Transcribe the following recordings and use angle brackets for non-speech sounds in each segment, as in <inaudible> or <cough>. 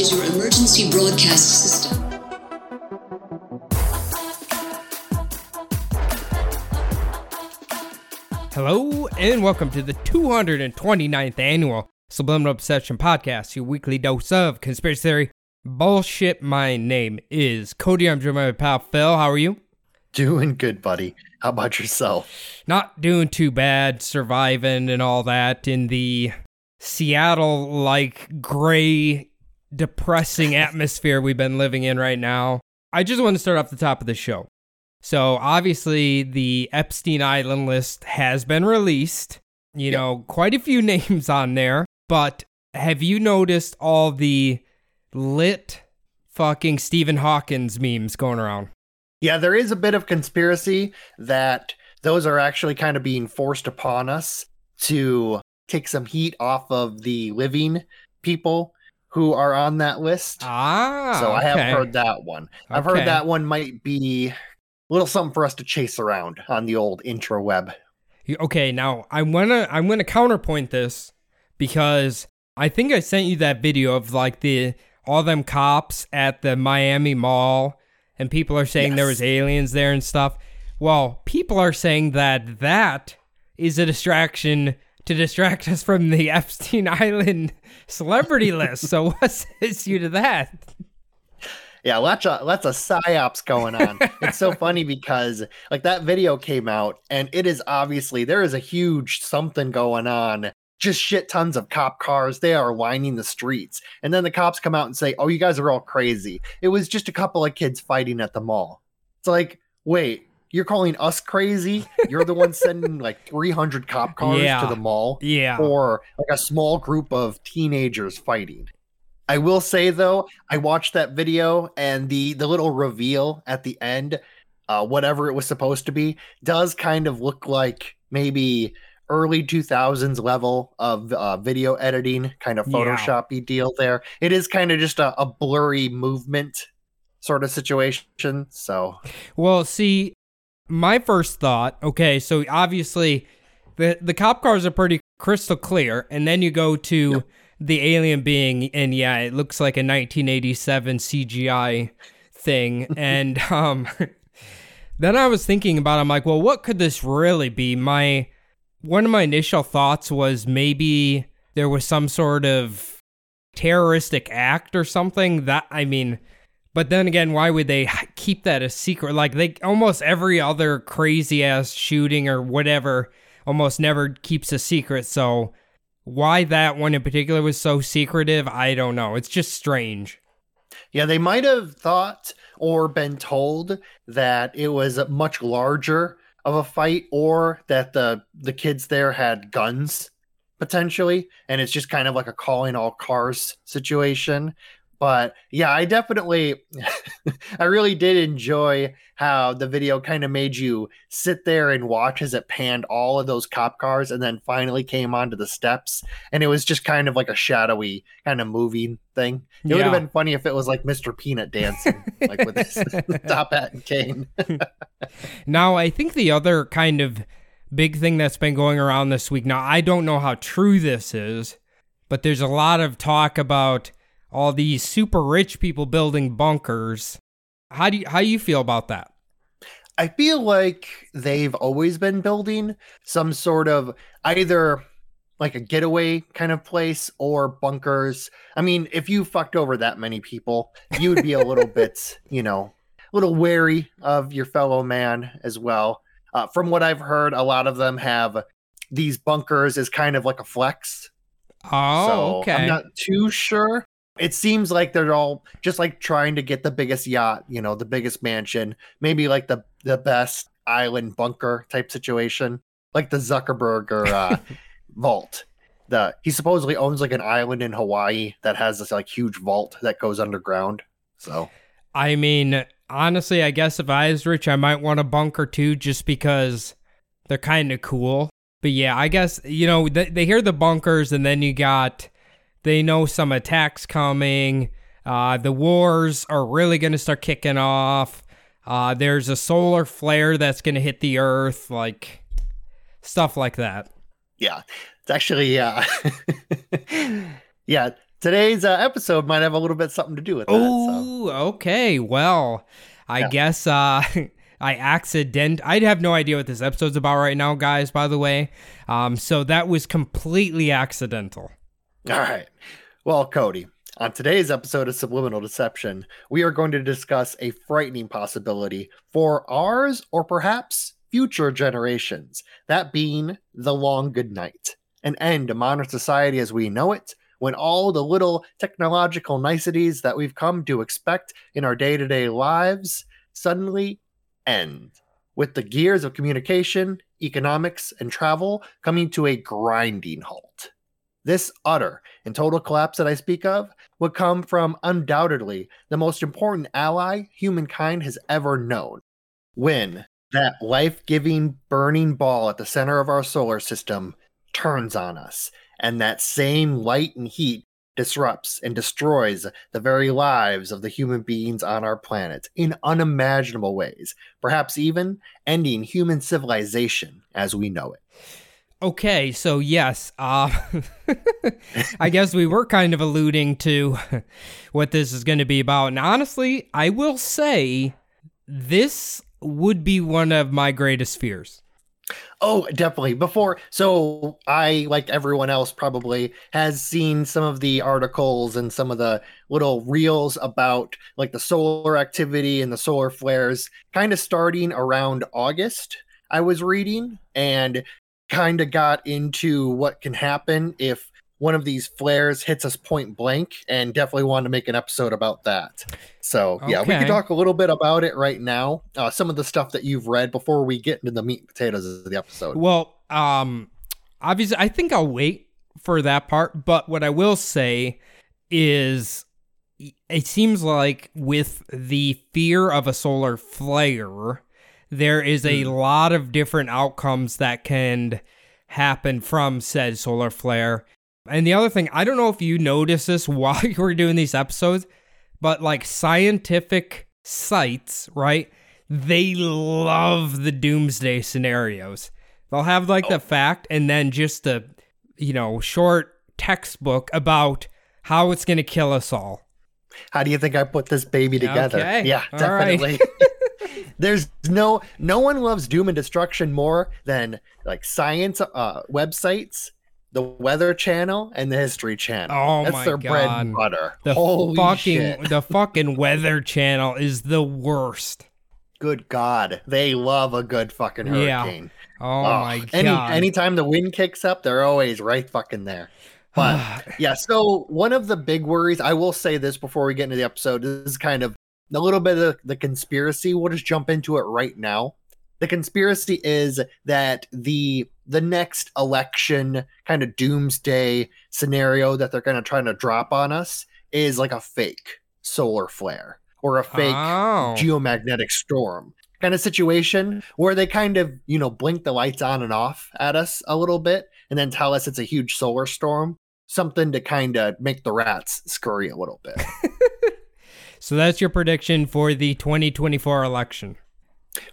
Is your emergency broadcast system. Hello, and welcome to the 229th annual Subliminal Deception Podcast, your weekly dose of conspiracy theory bullshit. My name is Cody. I'm joined by my pal Phil. How are you? Doing good, buddy. How about yourself? Not doing too bad, surviving and all that in the Seattle like gray, depressing atmosphere we've been living in right now. I just want to start off the top of the show. So, obviously, the Epstein Island list has been released. You know, quite a few <laughs> names on there. But have you noticed all the lit fucking Stephen Hawkins memes going around? Yeah, there is a bit of conspiracy that those are actually kind of being forced upon us to take some heat off of the living people who are on that list. Ah, so I have heard that one. I've Okay. heard that one might be a little something for us to chase around on the old intro web. Okay, now I'm gonna I'm gonna counterpoint this because I think I sent you that video of like the all them cops at the Miami Mall, and people are saying there was aliens there and stuff. Well, people are saying that that is a distraction to distract us from the Epstein <laughs> Island celebrity list. So what says you to that? Yeah, lots of lots of psyops going on. it's so funny because like that video came out and it is obviously there is a huge something going on. Just shit tons of cop cars. They are lining the streets. And then the cops come out and say, Oh, you guys are all crazy. It was just a couple of kids fighting at the mall. It's like, wait, you're calling us crazy? You're the one sending like <laughs> 300 cop cars Yeah. to the mall Yeah. or like a small group of teenagers fighting. I will say though, I watched that video and the the little reveal at the end, uh, whatever it was supposed to be, does kind of look like maybe early 2000s level of uh, video editing, kind of Yeah. Deal there. It is kind of just a, a blurry movement sort of situation. So Well, see, my first thought, okay, so obviously the the cop cars are pretty crystal clear, and then you go to Yep. the alien being, and yeah, it looks like a 1987 CGI thing, <laughs> and um, <laughs> then I was thinking about, it, I'm like, well, what could this really be? My one of my initial thoughts was maybe there was some sort of terroristic act or something that I mean but then again, why would they keep that a secret? Like they almost every other crazy ass shooting or whatever almost never keeps a secret. So why that one in particular was so secretive, I don't know. It's just strange. Yeah, they might have thought or been told that it was much larger of a fight or that the the kids there had guns potentially and it's just kind of like a calling all cars situation. But yeah, I definitely <laughs> I really did enjoy how the video kind of made you sit there and watch as it panned all of those cop cars and then finally came onto the steps and it was just kind of like a shadowy kind of moving thing. It would have been funny if it was like Mr. Peanut dancing, like with his <laughs> top hat and cane. <laughs> Now, I think the other kind of big thing that's been going around this week. Now, I don't know how true this is, but there's a lot of talk about all these super rich people building bunkers. How do you, how you feel about that? I feel like they've always been building some sort of either like a getaway kind of place or bunkers. I mean, if you fucked over that many people, you would be a little <laughs> bit, you know, a little wary of your fellow man as well. Uh, from what I've heard, a lot of them have these bunkers as kind of like a flex. Oh, so okay. I'm not too sure. It seems like they're all just like trying to get the biggest yacht, you know, the biggest mansion, maybe like the the best island bunker type situation, like the Zuckerberg or uh, <laughs> vault. the he supposedly owns like an island in Hawaii that has this like huge vault that goes underground. So I mean, honestly, I guess if I was rich, I might want a bunker too, just because they're kind of cool. But yeah, I guess you know they, they hear the bunkers, and then you got they know some attacks coming. Uh, the wars are really going to start kicking off. Uh, there's a solar flare that's going to hit the Earth, like stuff like that. yeah, it's actually uh <laughs> yeah, today's uh, episode might have a little bit something to do with that. so. Oh, okay. Well, I Yeah. guess uh <laughs> I accident I'd have no idea what this episode's about right now, guys, by the way. Um so that was completely accidental. All right. Well, Cody, on today's episode of Subliminal Deception, we are going to discuss a frightening possibility for ours or perhaps future generations. That being the long good night, an end to modern society as we know it, when all the little technological niceties that we've come to expect in our day to day lives suddenly end. With the gears of communication, economics, and travel coming to a grinding halt. This utter and total collapse that I speak of would come from undoubtedly the most important ally humankind has ever known. When that life giving burning ball at the center of our solar system turns on us, and that same light and heat disrupts and destroys the very lives of the human beings on our planet in unimaginable ways, perhaps even ending human civilization as we know it. Okay, so yes, uh <laughs> I guess we were kind of alluding to what this is going to be about. And honestly, I will say this would be one of my greatest fears. Oh, definitely. Before, so I, like everyone else, probably has seen some of the articles and some of the little reels about like the solar activity and the solar flares kind of starting around August. I was reading and kind of got into what can happen if one of these flares hits us point blank and definitely wanted to make an episode about that. So, yeah, we can talk a little bit about it right now. Uh, some of the stuff that you've read before we get into the meat and potatoes of the episode. Well, um, obviously, I think I'll wait for that part. But what I will say is, it seems like with the fear of a solar flare, there is a hmm. lot of different outcomes that can happen from said solar flare. And the other thing, I don't know if you noticed this <laughs> while you were doing these episodes, but like scientific sites, right? They love the doomsday scenarios. They'll have like the oh. fact and then just a, you know, short textbook about how it's going to kill us all. How do you think I put this baby together? Okay. Yeah, All right. <laughs> There's no no one loves doom and destruction more than like science uh, websites, the Weather Channel, and the History Channel. Oh That's my their bread and butter. The Holy fucking shit! the fucking weather channel is the worst. Good God, they love a good fucking Yeah. hurricane. Oh, Oh, my god. any anytime the wind kicks up, they're always right fucking there. But <sighs> yeah, so one of the big worries, I will say this before we get into the episode, this is kind of a little bit of the, conspiracy. We'll just jump into it right now. The conspiracy is that the the next election kind of doomsday scenario that they're gonna try to drop on us is like a fake solar flare or a fake Oh. geomagnetic storm kind of situation where they kind of, you know, blink the lights on and off at us a little bit and then tell us it's a huge solar storm. Something to kind of make the rats scurry a little bit. <laughs> So that's your prediction for the 2024 election.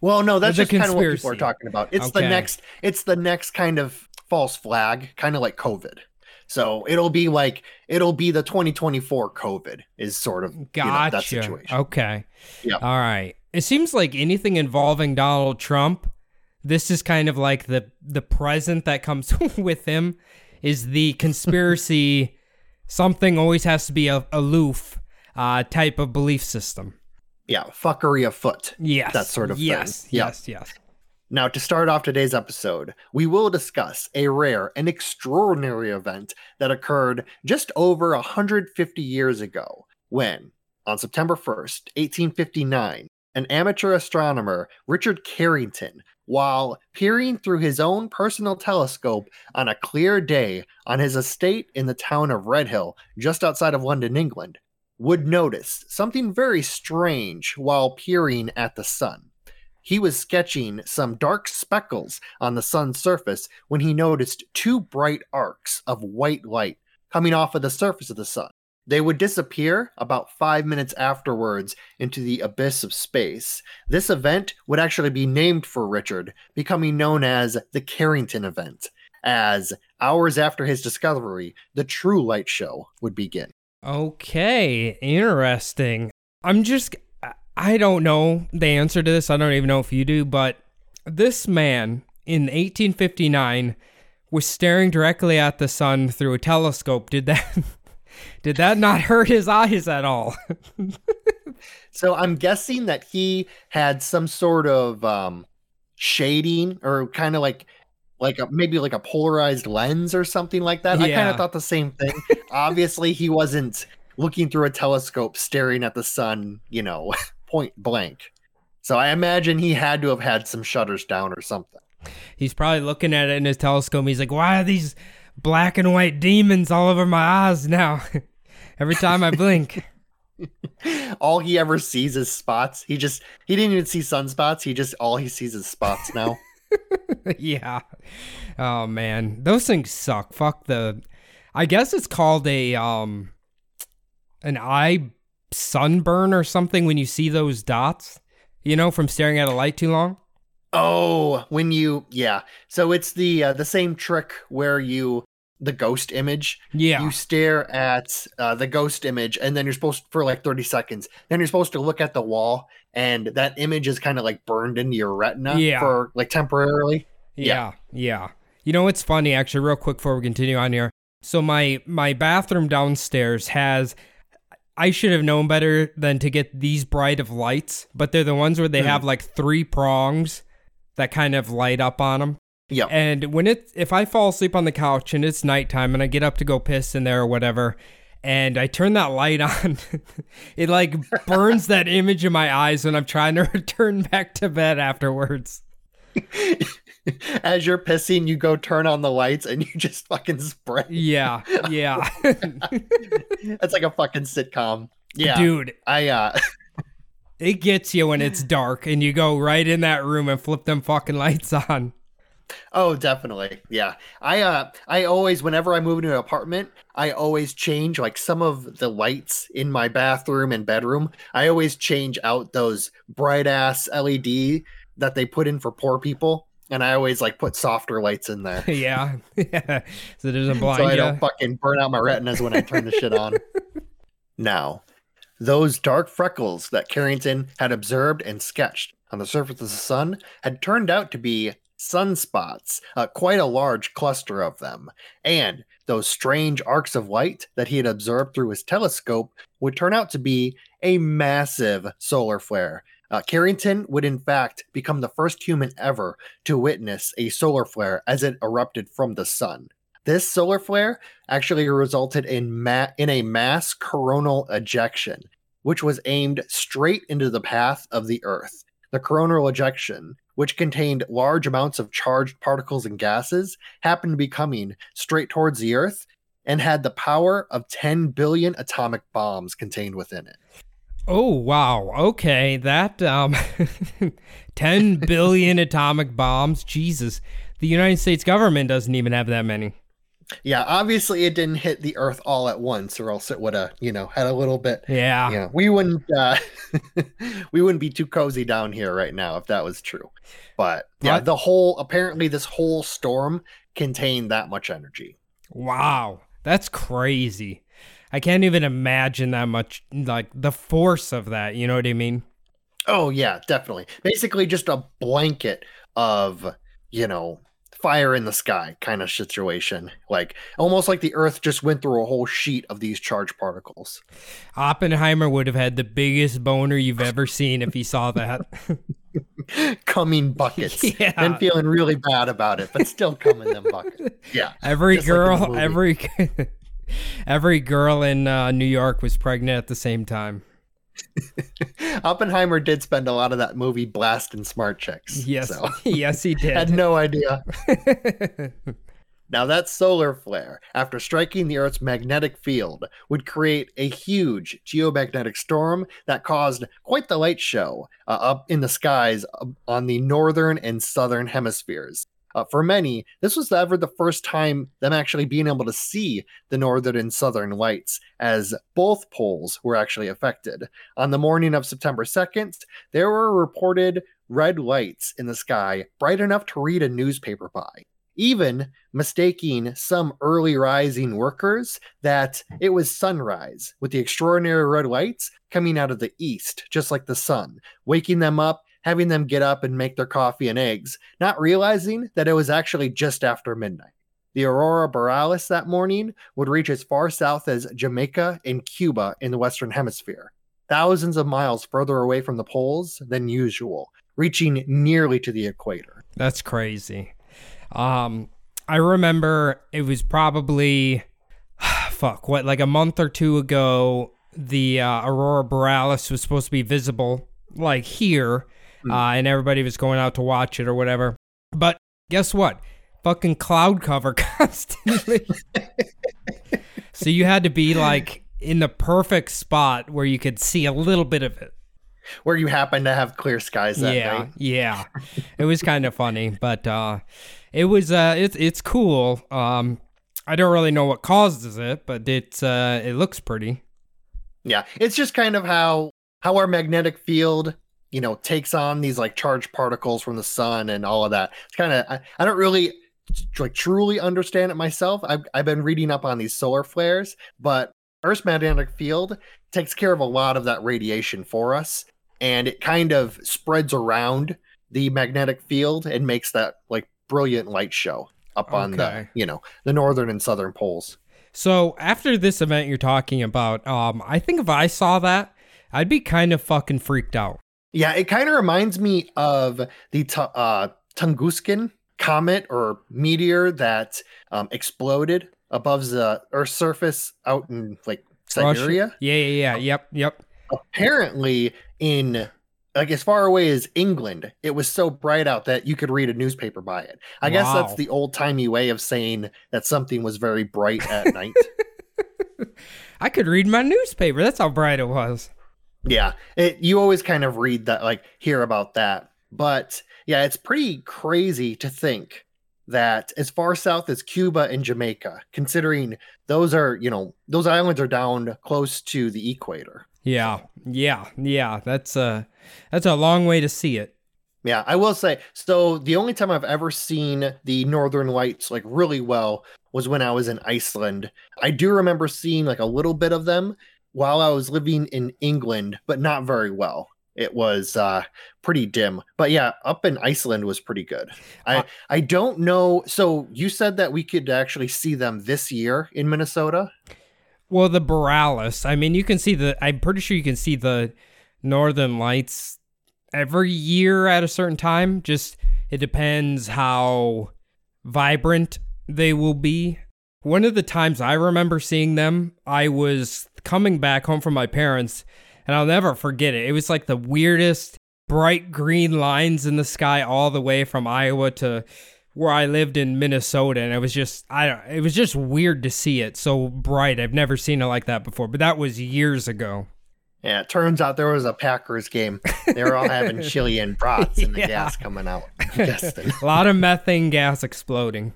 Well, no, that's just kind of what people are talking about. It's Okay. the next it's the next kind of false flag, kind of like COVID. So it'll be like it'll be the 2024 COVID is sort of you know, that situation. Okay. Yep. All right. It seems like anything involving Donald Trump, this is kind of like the the present that comes <laughs> with him is the conspiracy <laughs> something always has to be a, aloof uh, type of belief system. Yeah, fuckery afoot. Yes. That sort of thing. yes, Yeah. Yes, yes. Now, to start off today's episode, we will discuss a rare and extraordinary event that occurred just over 150 years ago when, on September 1st, 1859, an amateur astronomer, Richard Carrington, while peering through his own personal telescope on a clear day on his estate in the town of Redhill, just outside of London, England, would notice something very strange while peering at the sun. He was sketching some dark speckles on the sun's surface when he noticed two bright arcs of white light coming off of the surface of the sun. They would disappear about five minutes afterwards into the abyss of space. This event would actually be named for Richard, becoming known as the Carrington event, as hours after his discovery, the true light show would begin. Okay, interesting. I'm just I don't know the answer to this. I don't even know if you do, but this man in 1859 was staring directly at the sun through a telescope. Did that <laughs> did that not hurt his eyes at all? <laughs> so I'm guessing that he had some sort of um, shading or kind of like like a, maybe like a polarized lens or something like that. I kind of thought the same thing. <laughs> Obviously, he wasn't looking through a telescope staring at the sun, you know, <laughs> point blank. So I imagine he had to have had some shutters down or something. He's probably looking at it in his telescope. He's like, why are these black and white demons all over my eyes now? <laughs> Every time I blink. all he ever sees is spots. He just he didn't even see sunspots. He just all he sees is spots now. <laughs> yeah. Oh man, those things suck. Fuck the. I guess it's called a um, an eye sunburn or something when you see those dots, you know, from staring at a light too long? Oh, when you yeah. So it's the uh, the same trick where you the ghost image. Yeah. You stare at uh, the ghost image and then you're supposed for like 30 seconds. Then you're supposed to look at the wall and that image is kind of like burned into your retina yeah. for like temporarily. Yeah. Yeah. You know what's funny actually real quick before we continue on here. So my my bathroom downstairs has I should have known better than to get these bright of lights, but they're the ones where they mm. have like three prongs that kind of light up on them. Yeah. And when it if I fall asleep on the couch and it's nighttime and I get up to go piss in there or whatever, and I turn that light on, <laughs> it like burns that image in my eyes when I'm trying to <laughs> return back to bed afterwards. <laughs> as you're pissing, you go turn on the lights and you just fucking spray. Yeah, yeah. That's like a fucking sitcom. Yeah, dude. I uh, it gets you when it's dark and you go right in that room and flip them fucking lights on. Oh, definitely. Yeah. I uh I always whenever I move into an apartment, I always change like some of the lights in my bathroom and bedroom. I always change out those bright ass LED that they put in for poor people and I always like put softer lights in there. <laughs> yeah, <laughs> yeah. So it doesn't blind so I don't fucking burn out my retinas when I turn the shit on. <laughs> Now, those dark freckles that Carrington had observed and sketched on the surface of the sun had turned out to be sunspots, uh, quite a large cluster of them. And those strange arcs of light that he had observed through his telescope would turn out to be a massive solar flare uh, Carrington would, in fact, become the first human ever to witness a solar flare as it erupted from the sun. This solar flare actually resulted in, ma- in a mass coronal ejection, which was aimed straight into the path of the Earth. The coronal ejection, which contained large amounts of charged particles and gases, happened to be coming straight towards the Earth and had the power of 10 billion atomic bombs contained within it. Oh wow. Okay, that um <laughs> 10 billion <laughs> atomic bombs. Jesus. The United States government doesn't even have that many. Yeah, obviously it didn't hit the earth all at once or else it would have, you know, had a little bit Yeah. Yeah. We wouldn't uh <laughs> we wouldn't be too cozy down here right now if that was true. But yeah, what? the whole apparently this whole storm contained that much energy. Wow. That's crazy. I can't even imagine that much like the force of that. You know what I mean? Oh yeah, definitely. Basically, just a blanket of you know fire in the sky kind of situation. Like almost like the Earth just went through a whole sheet of these charged particles. Oppenheimer would have had the biggest boner you've ever seen if he saw that. <laughs> coming buckets <laughs> yeah. and feeling really bad about it, but still coming them buckets. <laughs> Yeah. Every girl, like every every girl in uh, New York was pregnant at the same time. <laughs> Oppenheimer did spend a lot of that movie blasting smart chicks. Yes, so. <laughs> yes, he did. had no idea. <laughs> Now, that solar flare, after striking the Earth's magnetic field, would create a huge geomagnetic storm that caused quite the light show uh, up in the skies uh, on the northern and southern hemispheres. Uh, for many, this was ever the first time them actually being able to see the northern and southern lights, as both poles were actually affected. On the morning of September 2nd, there were reported red lights in the sky, bright enough to read a newspaper by even mistaking some early rising workers that it was sunrise with the extraordinary red lights coming out of the east, just like the sun, waking them up, having them get up and make their coffee and eggs, not realizing that it was actually just after midnight. The aurora borealis that morning would reach as far south as Jamaica and Cuba in the Western Hemisphere, thousands of miles further away from the poles than usual, reaching nearly to the equator. That's crazy. Um, I remember it was probably <sighs> fuck what like a month or two ago. The uh, aurora borealis was supposed to be visible like here, uh, and everybody was going out to watch it or whatever. But guess what? Fucking cloud cover <laughs> constantly. <laughs> so you had to be like in the perfect spot where you could see a little bit of it. Where you happen to have clear skies that yeah, night. yeah. It was kind of funny, but uh it was uh it's it's cool. Um I don't really know what causes it, but it's uh it looks pretty. Yeah, it's just kind of how how our magnetic field, you know, takes on these like charged particles from the sun and all of that. It's kind of I, I don't really like truly understand it myself. I've I've been reading up on these solar flares, but Earth's magnetic field takes care of a lot of that radiation for us, and it kind of spreads around the magnetic field and makes that like brilliant light show up on the you know the northern and southern poles. So after this event you're talking about, um I think if I saw that, I'd be kind of fucking freaked out. Yeah, it kind of reminds me of the Tu- uh, comet or meteor that um, exploded above the Earth's surface out in like Russia- Siberia. Yeah, yeah, yeah. Yep, yep. Apparently, in like as far away as England, it was so bright out that you could read a newspaper by it. I guess that's the old timey way of saying that something was very bright at night. <laughs> I could read my newspaper. That's how bright it was. Yeah, it, you always kind of read that, like hear about that. But yeah, it's pretty crazy to think that as far south as Cuba and Jamaica, considering those are, you know, those islands are down close to the equator. Yeah, yeah, yeah. That's a that's a long way to see it. Yeah, I will say. So the only time I've ever seen the northern lights like really well was when I was in Iceland. I do remember seeing like a little bit of them while I was living in England, but not very well. It was uh pretty dim. But yeah, up in Iceland was pretty good. I Uh, I don't know. So you said that we could actually see them this year in Minnesota? Well, the Borealis. I mean, you can see the. I'm pretty sure you can see the Northern Lights every year at a certain time. Just it depends how vibrant they will be. One of the times I remember seeing them, I was coming back home from my parents, and I'll never forget it. It was like the weirdest bright green lines in the sky all the way from Iowa to where I lived in Minnesota, and it was just I don't. It was just weird to see it so bright. I've never seen it like that before, but that was years ago. Yeah, it turns out there was a Packers game. They were all having <laughs> chili and brats and the Yeah. gas coming out. <laughs> a lot of methane gas exploding.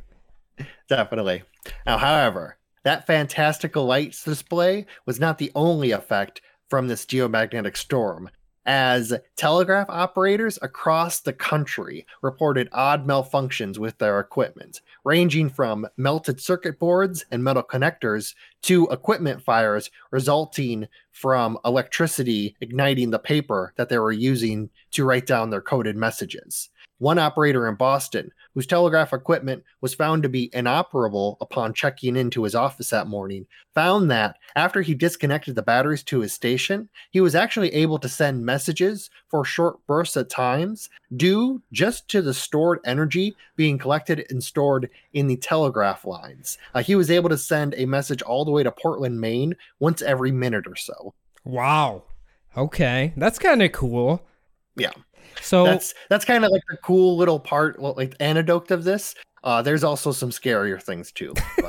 Definitely. Now, however, that fantastical lights display was not the only effect from this geomagnetic storm, as telegraph operators across the country reported odd malfunctions with their equipment, ranging from melted circuit boards and metal connectors to equipment fires resulting from electricity igniting the paper that they were using to write down their coded messages. One operator in Boston, whose telegraph equipment was found to be inoperable upon checking into his office that morning, found that after he disconnected the batteries to his station, he was actually able to send messages for short bursts at times due just to the stored energy being collected and stored in the telegraph lines. Uh, he was able to send a message all the way to Portland, Maine once every minute or so. Wow, Okay, that's kind of cool. Yeah. So That's that's kind of like the cool little part, well, like anecdote of this. Uh, there's also some scarier things too. <laughs>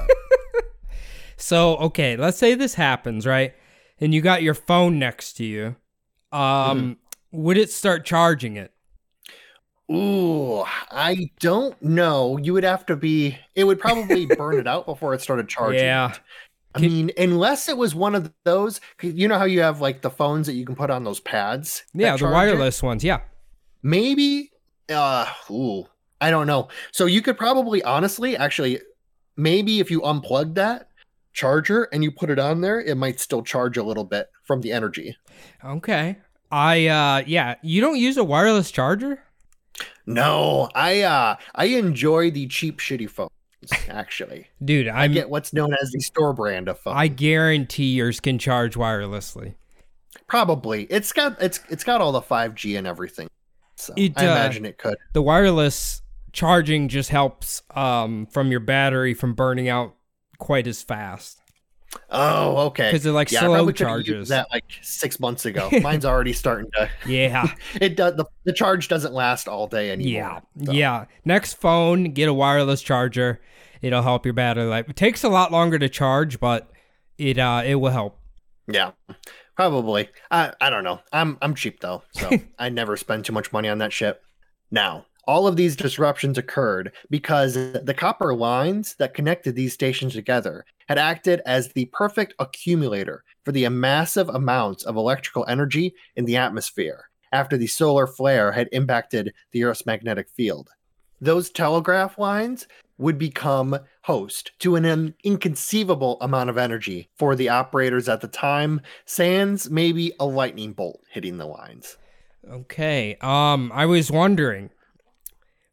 So, okay, let's say this happens, right? And you got your phone next to you. Um, would it start charging it? Ooh, I don't know. You would have to be. It would probably burn it out before it started <laughs> charging. Yeah. it. I Can- mean, unless it was one of those, You know how you have like the phones that you can put on those pads. Yeah, the charge it? wireless ones. Yeah. Maybe. Uh, ooh, I don't know. So you could probably, honestly, actually, maybe if you unplug that charger and you put it on there, it might still charge a little bit from the energy. Okay. I uh yeah, you don't use a wireless charger? No, I uh I enjoy the cheap shitty phones. Actually, <laughs> Dude, I I'm, get what's known as the store brand of phone. I guarantee yours can charge wirelessly. Probably it's got it's it's got all the five G and everything. So It, I uh, imagine it could. The wireless charging just helps um from your battery from burning out quite as fast. Oh, okay. 'Cause they're like yeah, slow probably could've used charges. That like six months ago. <laughs> Mine's already starting to. <laughs> Yeah. It does. The, the charge doesn't last all day Yeah. anymore. so. Yeah. Next phone, get a wireless charger. It'll help your battery life. It takes a lot longer to charge, but it uh it will help. Yeah, probably. I I don't know. I'm I'm cheap though, so <laughs> I never spend too much money on that shit. Now, all of these disruptions occurred because the copper lines that connected these stations together had acted as the perfect accumulator for the massive amounts of electrical energy in the atmosphere after the solar flare had impacted the Earth's magnetic field. Those telegraph lines would become host to an inconceivable amount of energy for the operators at the time, sans maybe a lightning bolt hitting the lines. Okay. Um, I was wondering,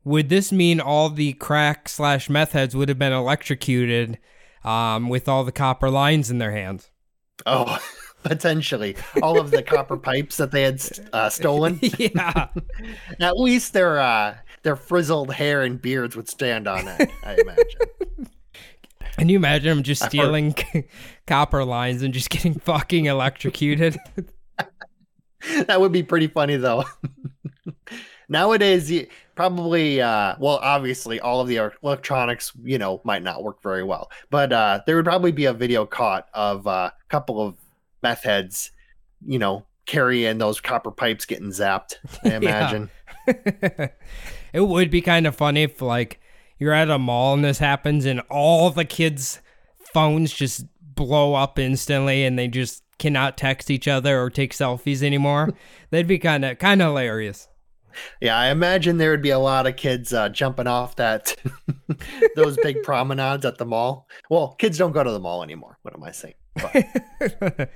would this mean all the crack slash meth heads would have been electrocuted, um, with all the copper lines in their hands? Oh, <laughs> potentially. All of the copper <laughs> pipes that they had uh, <laughs> stolen. yeah. At least their uh, their frizzled hair and beards would stand on it, I <laughs> imagine. Can you imagine them just stealing <laughs> copper lines and just getting fucking electrocuted? <laughs> that would be pretty funny though. Nowadays, probably, uh, well, obviously, all of the electronics, you know, might not work very well, but uh, there would probably be a video caught of a couple of meth heads, you know, carrying those copper pipes getting zapped. I imagine. It would be kind of funny if like you're at a mall and this happens and all the kids' phones just blow up instantly and they just cannot text each other or take selfies anymore. <laughs> That'd be kind of kind of hilarious. Yeah, I imagine there would be a lot of kids uh, jumping off that <laughs> those big <laughs> promenades at the mall. Well, kids don't go to the mall anymore. What am I saying? But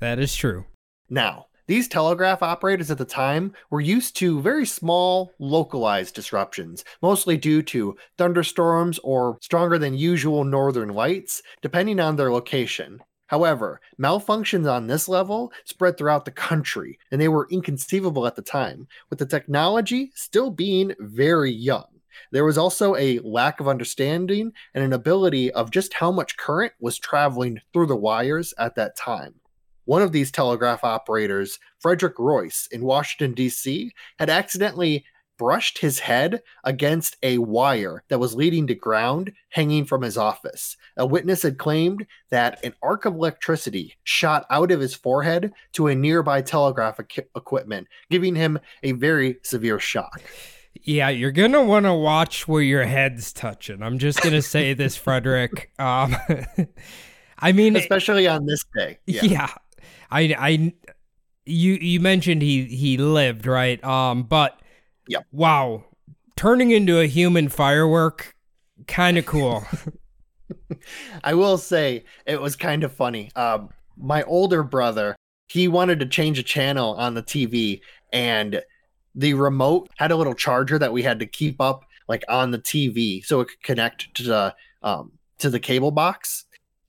that is true. now, these telegraph operators at the time were used to very small, localized disruptions, mostly due to thunderstorms or stronger than usual northern lights, depending on their location. However, malfunctions on this level spread throughout the country, and they were inconceivable at the time, with the technology still being very young. There was also a lack of understanding and an ability of just how much current was traveling through the wires at that time. One of these telegraph operators, Frederick Royce in Washington, D.C., had accidentally brushed his head against a wire that was leading to ground hanging from his office. A witness had claimed that an arc of electricity shot out of his forehead to a nearby telegraph equi- equipment, giving him a very severe shock. Yeah, you're gonna want to watch where your head's touching. I'm just gonna say this, <laughs> Frederick. Um, <laughs> I mean, Especially on this day. yeah. I, I, you, you mentioned he he lived right. Um, but Yep. wow, turning into a human firework, kind of cool. <laughs> I will say it was kind of funny. Um, my older brother, he wanted to change a channel on the TV, and the remote had a little charger that we had to keep up like on the TV so it could connect to the um, to the cable box.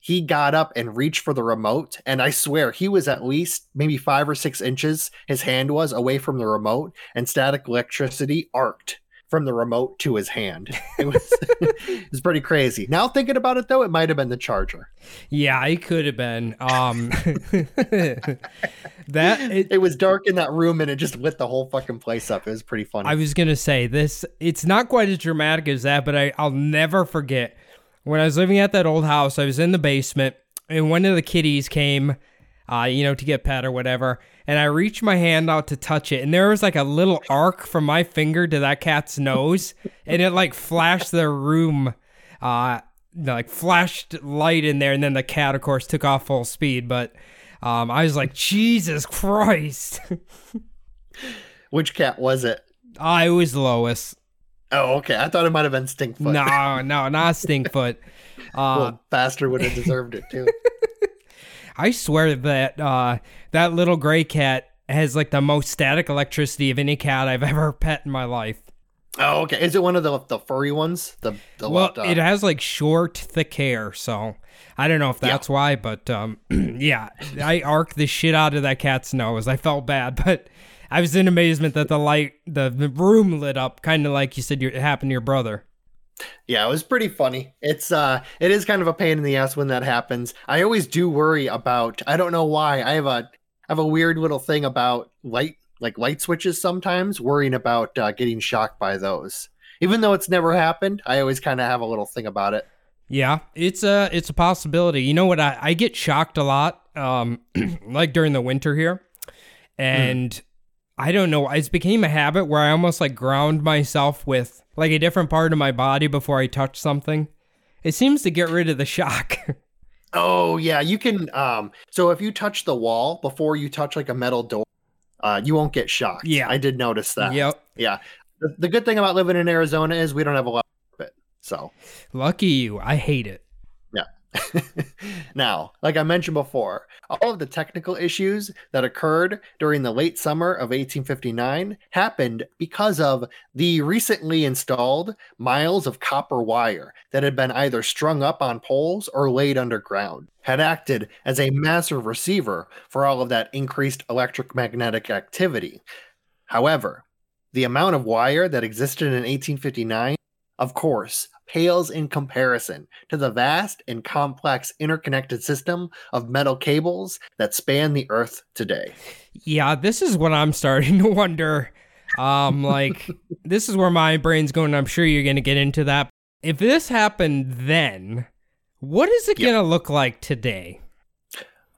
He got up and reached for the remote, and I swear he was at least maybe five or six inches. His hand was away from the remote, and static electricity arced from the remote to his hand. It was <laughs> it was pretty crazy. Now thinking about it though, it might have been the charger. Yeah, it could have been. Um, <laughs> that it, It was dark in that room and it just lit the whole fucking place up. It was pretty funny. I was gonna say this. It's not quite as dramatic as that, but I, I'll never forget when I was living at that old house. I was in the basement, and one of the kitties came, uh, you know, to get pet or whatever. And I reached my hand out to touch it, and there was like a little arc from my finger to that cat's nose, and it like flashed the room, uh, like flashed light in there, and then the cat, of course, took off full speed. But um, I was like, Jesus Christ! <laughs> Which cat was it? I was Lois. Oh, okay. I thought it might have been Stinkfoot. No, no, not Stinkfoot. <laughs> Uh, well, Bastard would have deserved it too. <laughs> I swear that uh, that little gray cat has like the most static electricity of any cat I've ever <laughs> pet in my life. Oh, okay. Is it one of the the furry ones? The the Well, uh, it has like short, thick hair, so I don't know if that's why, but um, <clears throat> yeah, I arced the shit out of that cat's nose. I felt bad, but I was in amazement that the light, the, the room lit up, kind of like you said it happened to your brother. Yeah, it was pretty funny. It's uh it is kind of a pain in the ass when that happens. I always do worry about I don't know why. I have a I have a weird little thing about light like light switches sometimes, worrying about uh, getting shocked by those. Even though it's never happened, I always kind of have a little thing about it. Yeah, it's a it's a possibility. You know what? I, I get shocked a lot, um, <clears throat> like during the winter here, and I don't know. It's became a habit where I almost like ground myself with like a different part of my body before I touch something. It seems to get rid of the shock. <laughs> Oh yeah, you can um so if you touch the wall before you touch like a metal door, uh you won't get shocked. Yeah. I did notice that. yep. Yeah. The, the good thing about living in Arizona is we don't have a lot of it. So Lucky you. I hate it. <laughs> now, like I mentioned before, all of the technical issues that occurred during the late summer of 1859 happened because of the recently installed miles of copper wire that had been either strung up on poles or laid underground, had acted as a massive receiver for all of that increased electromagnetic activity. However, the amount of wire that existed in 1859, of course, pales in comparison to the vast and complex interconnected system of metal cables that span the earth today. Yeah, this is what I'm starting <laughs> to wonder. Um, like <laughs> this is where my brain's going. I'm sure you're gonna get into that. If this happened then, what is it Yep. gonna look like today?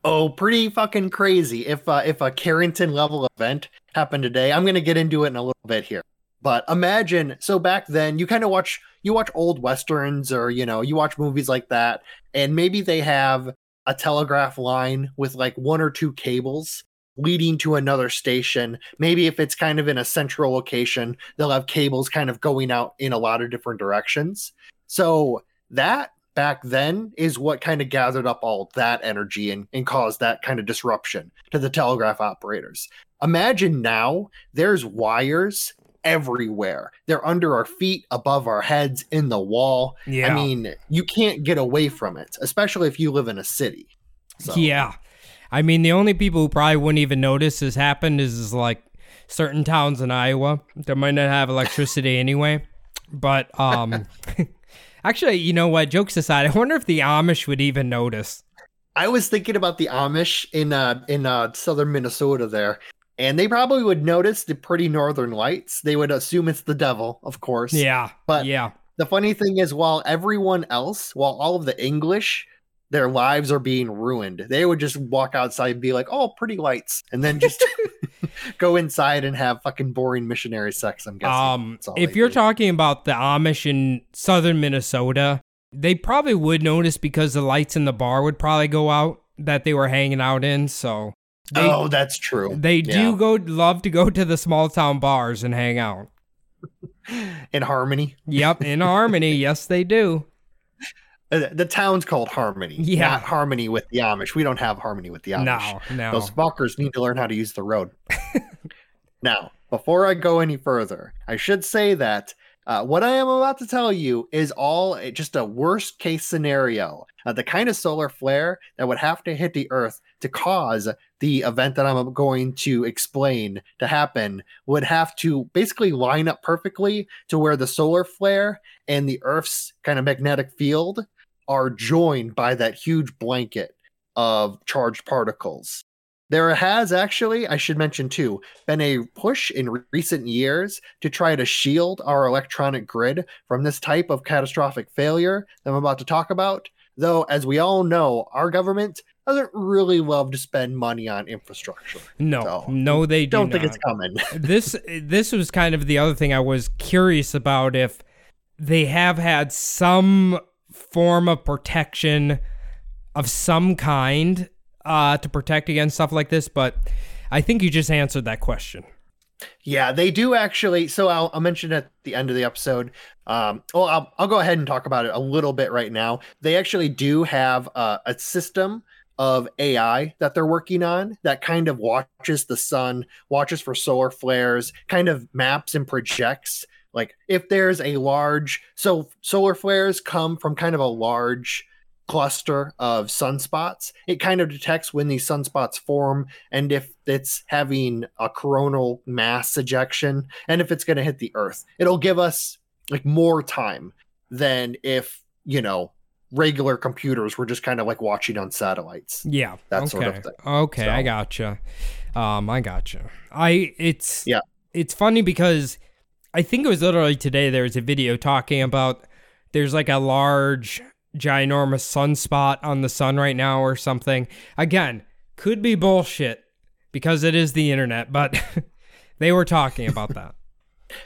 Oh, pretty fucking crazy. If uh, if a Carrington level event happened today, I'm going to get into it in a little bit here. But imagine, so back then, you kind of watch you watch old westerns or you know, you watch movies like that and maybe they have a telegraph line with like one or two cables leading to another station. Maybe if it's kind of in a central location, they'll have cables kind of going out in a lot of different directions. So that back then is what kind of gathered up all that energy and, and caused that kind of disruption to the telegraph operators. Imagine now there's wires everywhere. They're under our feet, above our heads, in the wall. Yeah. I mean, you can't get away from it, especially if you live in a city. So, Yeah. I mean, the only people who probably wouldn't even notice this happened is, is like certain towns in Iowa that might not have electricity anyway. But um <laughs> actually, you know what? Jokes aside, I wonder if the Amish would even notice. I was thinking about the Amish in uh in uh southern Minnesota there, and they probably would notice the pretty northern lights. They would assume it's the devil, of course. Yeah. But- yeah. The funny thing is, while everyone else, while all of the English, their lives are being ruined, they would just walk outside and be like, "Oh, pretty lights," and then just <laughs> <laughs> go inside and have fucking boring missionary sex. I'm guessing. Um, if you're do. talking about the Amish in southern Minnesota, they probably would notice because the lights in the bar would probably go out that they were hanging out in. So they, oh, that's true. they do go love to go to the small town bars and hang out. in Harmony. Yep, in <laughs> harmony, yes they do. Uh, The town's called Harmony. Yeah. Not Harmony with the Amish. We don't have Harmony with the Amish. No, no. Those fuckers need to learn how to use the road. <laughs> now, before I go any further, I should say that Uh, what I am about to tell you is all just a worst case scenario. Uh, the kind of solar flare that would have to hit the Earth to cause the event that I'm going to explain to happen would have to basically line up perfectly to where the solar flare and the Earth's kind of magnetic field are joined by that huge blanket of charged particles. There has actually, I should mention too, been a push in re- recent years to try to shield our electronic grid from this type of catastrophic failure that I'm about to talk about. Though, as we all know, our government doesn't really love to spend money on infrastructure. No, So, no, they do Don't think not. it's coming. <laughs> this this was kind of the other thing I was curious about if they have had some form of protection of some kind uh, to protect against stuff like this, but I think you just answered that question. Yeah, they do actually. So I'll, I'll mention at the end of the episode. Um, well, I'll, I'll go ahead and talk about it a little bit right now. They actually do have uh, a system of AI that they're working on that kind of watches the sun, watches for solar flares, kind of maps and projects. Like if there's a large, so solar flares come from kind of a large cluster of sunspots. It kind of detects when these sunspots form and if it's having a coronal mass ejection and if it's going to hit the earth. It'll give us like more time than if, you know, regular computers were just kind of like watching on satellites. Yeah, That okay. sort of thing. Okay, I So- gotcha. Um, I gotcha. I it's Yeah. It's funny because I think it was literally today there was a video talking about there's like a large ginormous sunspot on the sun right now or something. Again, could be bullshit because it is the internet, but <laughs> they were talking about that. <laughs>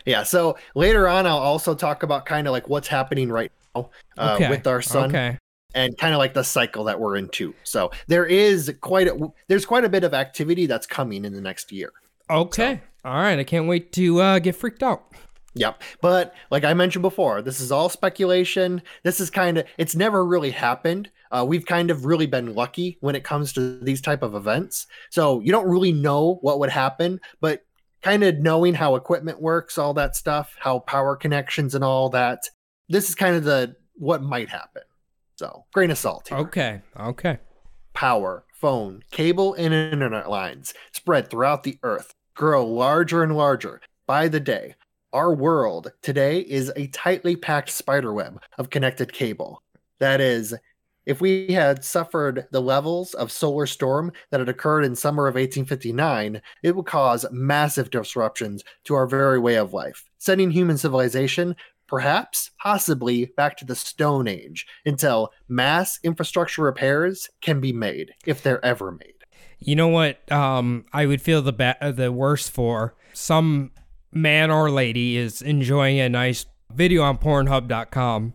Yeah. So later on, I'll also talk about kind of like what's happening right now uh, Okay. with our sun. Okay. and kind of like the cycle that we're into. So there is quite a there's quite a bit of activity that's coming in the next year. Okay. All right. I can't wait to uh, get freaked out. Yep. But like I mentioned before, this is all speculation. This is kind of it's never really happened. Uh, we've kind of really been lucky when it comes to these type of events. So you don't really know what would happen, but kind of knowing how equipment works, all that stuff, how power connections and all that. This is kind of the what might happen. So grain of salt here. Okay. Okay. power, phone, cable, and internet lines spread throughout the earth grow larger and larger by the day. Our world today is a tightly packed spiderweb of connected cable. That is, if we had suffered the levels of solar storm that had occurred in summer of 1859, it would cause massive disruptions to our very way of life, sending human civilization perhaps possibly back to the stone age until mass infrastructure repairs can be made if they're ever made You know what? Um, I would feel the ba- uh, the worst for some man or lady is enjoying a nice video on Pornhub.com.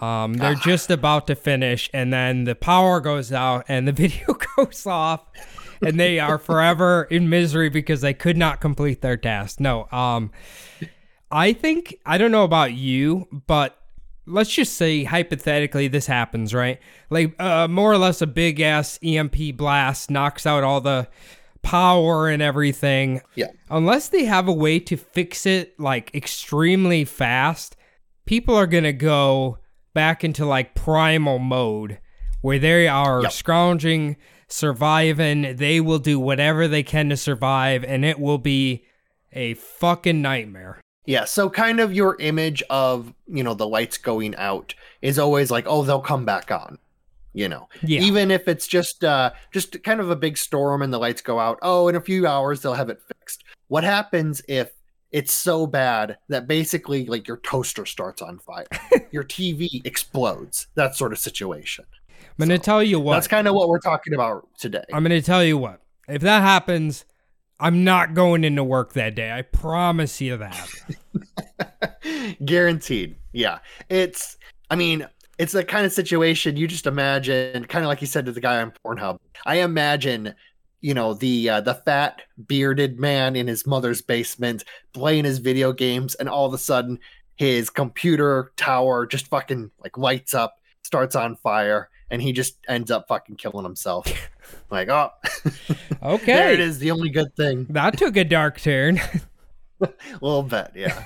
Um, they're <laughs> just about to finish, and then the power goes out, and the <laughs> video goes off, and they are forever in misery because they could not complete their task. No, um, I think I don't know about you, but let's just say hypothetically this happens, right? Like uh, more or less a big ass EMP blast knocks out all the power and everything. Yeah. Unless they have a way to fix it like extremely fast, people are going to go back into like primal mode where they are Yep. scrounging, surviving. They will do whatever they can to survive and it will be a fucking nightmare. Yeah so kind of your image of you know the lights going out is always like oh they'll come back on you know Yeah. even if it's just uh just kind of a big storm and the lights go out oh in a few hours they'll have it fixed what happens if it's so bad that basically like your toaster starts on fire <laughs> your tv explodes that sort of situation I'm to tell you what. that's kind of what we're talking about today I'm to tell you what. If that happens, I'm not going into work that day. I promise you that. <laughs> Guaranteed. Yeah. It's, I mean, it's the kind of situation you just imagine, kind of like you said to the guy on Pornhub. I imagine, you know, the uh, the fat bearded man in his mother's basement playing his video games, and all of a sudden his computer tower just fucking like lights up, starts on fire, and he just ends up fucking killing himself. <laughs> like, oh, <laughs> Okay. there it is. The only good thing. That took a dark turn. A <laughs> little bit, yeah.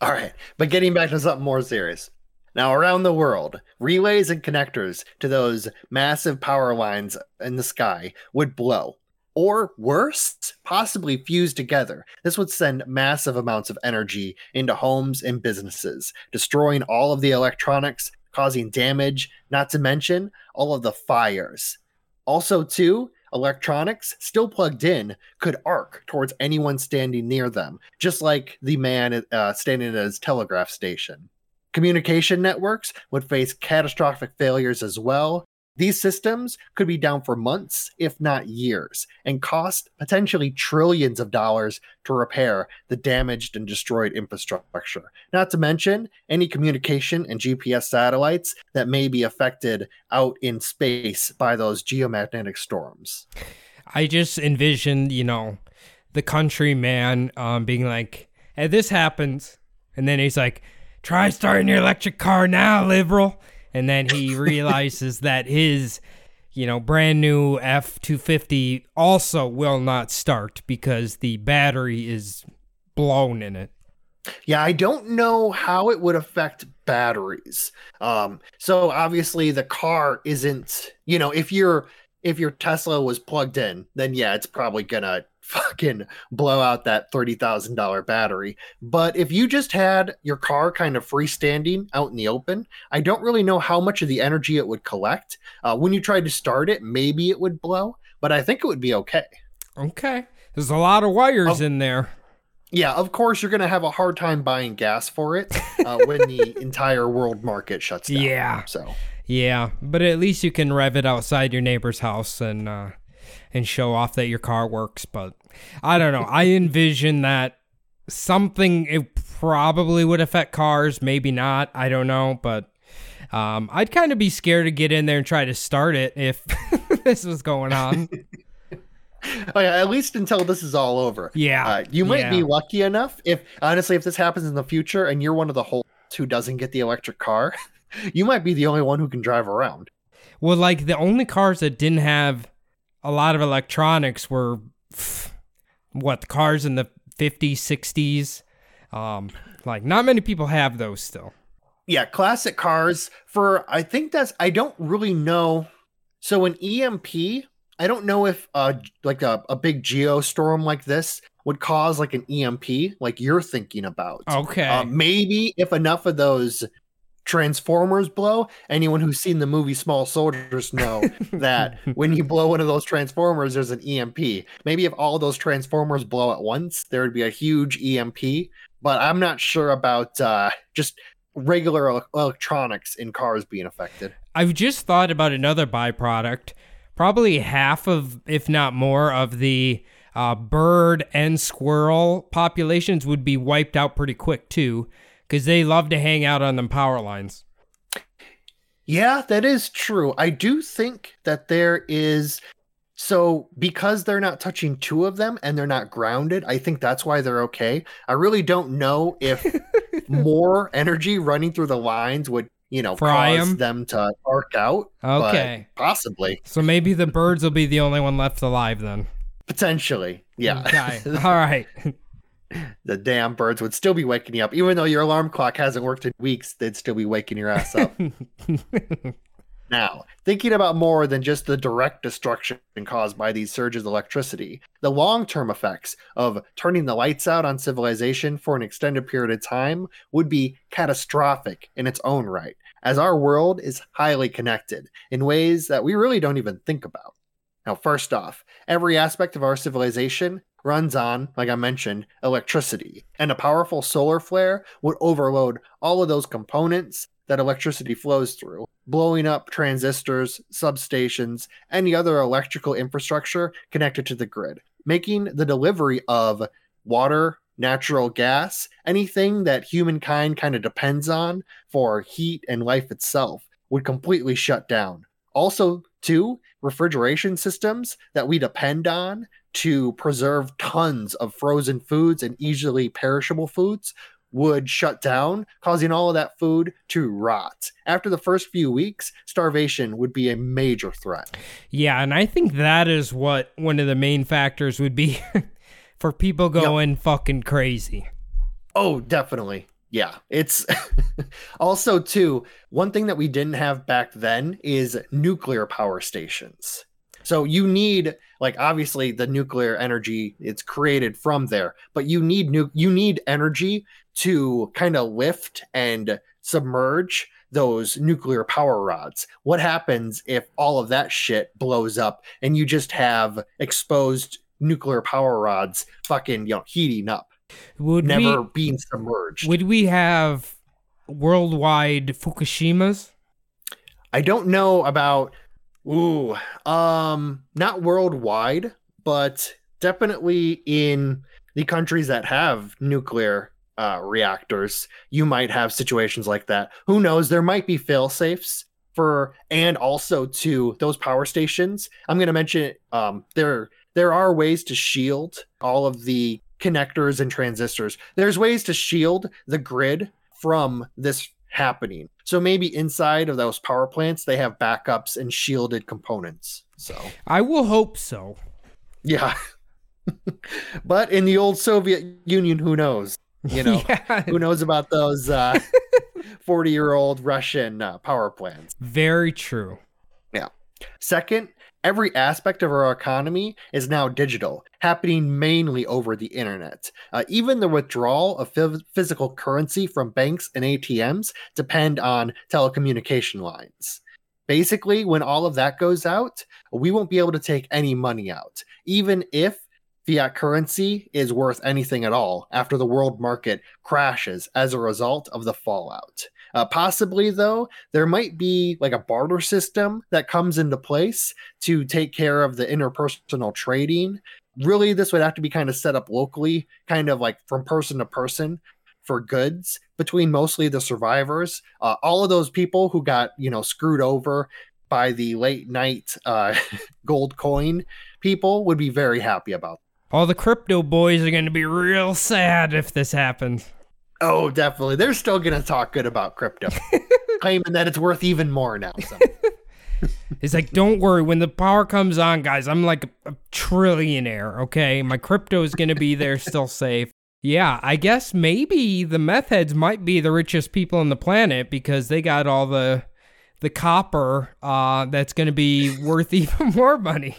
All right, but getting back to something more serious. Now, around the world, relays and connectors to those massive power lines in the sky would blow. Or worse, possibly fuse together. This would send massive amounts of energy into homes and businesses, destroying all of the electronics, causing damage, not to mention all of the fires. Also, too, electronics still plugged in could arc towards anyone standing near them, just like the man uh, standing at his telegraph station. Communication networks would face catastrophic failures as well. These systems could be down for months, if not years, and cost potentially trillions of dollars to repair the damaged and destroyed infrastructure. Not to mention any communication and GPS satellites that may be affected out in space by those geomagnetic storms. I just envisioned, you know, the country man um, being like, hey, this happens. And then he's like, try starting your electric car now, liberal. And then he <laughs> realizes that his, you know, brand new F 250 also will not start because the battery is blown in it. Yeah, I don't know how it would affect batteries. Um, so obviously the car isn't, you know, if you're if your Tesla was plugged in, then yeah, it's probably gonna fucking blow out that $30,000 battery. But if you just had your car kind of freestanding out in the open, I don't really know how much of the energy it would collect. Uh, when you tried to start it, maybe it would blow, but I think it would be okay. Okay. There's a lot of wires oh, in there. Yeah, of course, you're going to have a hard time buying gas for it uh, <laughs> when the entire world market shuts down. Yeah. So. Yeah, but at least you can rev it outside your neighbor's house and uh, and show off that your car works. But I don't know. I envision that something it probably would affect cars, maybe not. I don't know, but um, I'd kind of be scared to get in there and try to start it if <laughs> this was going on. <laughs> Oh, yeah, at least until this is all over. Yeah, uh, you might yeah. be lucky enough if honestly, if this happens in the future and you're one of the whole who doesn't get the electric car, <laughs> you might be the only one who can drive around. Well, like the only cars that didn't have a lot of electronics were what the cars in the 50s, 60s. Um, like not many people have those still. Yeah, classic cars for I think that's I don't really know. So an EMP, I don't know if uh like a, a big geostorm like this would cause like an EMP like you're thinking about. Okay. Uh, maybe if enough of those Transformers blow, anyone who's seen the movie Small Soldiers know <laughs> that when you blow one of those Transformers, there's an EMP. Maybe if all those Transformers blow at once, there would be a huge EMP. But I'm not sure about uh, just regular electronics in cars being affected. I've just thought about another byproduct. Probably half of, if not more, of the uh, bird and squirrel populations would be wiped out pretty quick too because they love to hang out on them power lines. Yeah, that is true. I do think that there is so because they're not touching two of them and they're not grounded, I think that's why they're okay. I really don't know if <laughs> more energy running through the lines would, you know, Fry cause them? them to arc out. Okay. Possibly. So maybe the birds will be the only one left alive then. Potentially. Yeah. Okay. <laughs> All right. <laughs> the damn birds would still be waking you up. Even though your alarm clock hasn't worked in weeks, they'd still be waking your ass up. <laughs> now, thinking about more than just the direct destruction caused by these surges of electricity, the long term effects of turning the lights out on civilization for an extended period of time would be catastrophic in its own right, as our world is highly connected in ways that we really don't even think about. Now, first off, every aspect of our civilization runs on, like I mentioned, electricity. And a powerful solar flare would overload all of those components that electricity flows through, blowing up transistors, substations, any other electrical infrastructure connected to the grid, making the delivery of water, natural gas, anything that humankind kind of depends on for heat and life itself would completely shut down. Also, too, refrigeration systems that we depend on to preserve tons of frozen foods and easily perishable foods would shut down, causing all of that food to rot. After the first few weeks, starvation would be a major threat. Yeah, and I think that is what one of the main factors would be <laughs> for people going yep. fucking crazy. Oh, definitely. Yeah, it's <laughs> also too one thing that we didn't have back then is nuclear power stations. So you need like obviously the nuclear energy it's created from there, but you need new you need energy to kind of lift and submerge those nuclear power rods. What happens if all of that shit blows up and you just have exposed nuclear power rods fucking you know heating up, Would never we being submerged? would we have worldwide Fukushimas? I don't know about ooh, um not worldwide, but definitely in the countries that have nuclear uh, reactors, you might have situations like that. Who knows? There might be fail safes for, and also to those power stations. I'm going to mention um, there there are ways to shield all of the connectors and transistors. There's ways to shield the grid from this happening. So maybe inside of those power plants, they have backups and shielded components. So I will hope so. yeah. <laughs> but in the old Soviet Union, who knows? You know, <laughs> Yeah. who knows about those uh <laughs> 40 year old Russian uh, power plants? Very true. Yeah. Second, every aspect of our economy is now digital, happening mainly over the internet. Uh, even the withdrawal of phys- physical currency from banks and ATMs depend on telecommunication lines. Basically, when all of that goes out, we won't be able to take any money out, even if fiat currency is worth anything at all after the world market crashes as a result of the fallout. Uh, possibly, though, there might be like a barter system that comes into place to take care of the interpersonal trading. Really, this would have to be kind of set up locally, kind of like from person to person for goods between mostly the survivors. Uh, all of those people who got, you know, screwed over by the late night uh, <laughs> gold coin people would be very happy about. All the crypto boys are going to be real sad if this happens. Oh, definitely. They're still going to talk good about crypto, <laughs> claiming that it's worth even more now. So. <laughs> It's like, don't worry. When the power comes on, guys, I'm like a, trillionaire. Okay, my crypto is gonna be there, still safe. Yeah, I guess maybe the meth heads might be the richest people on the planet because they got all the the copper uh, that's gonna be worth <laughs> even more money.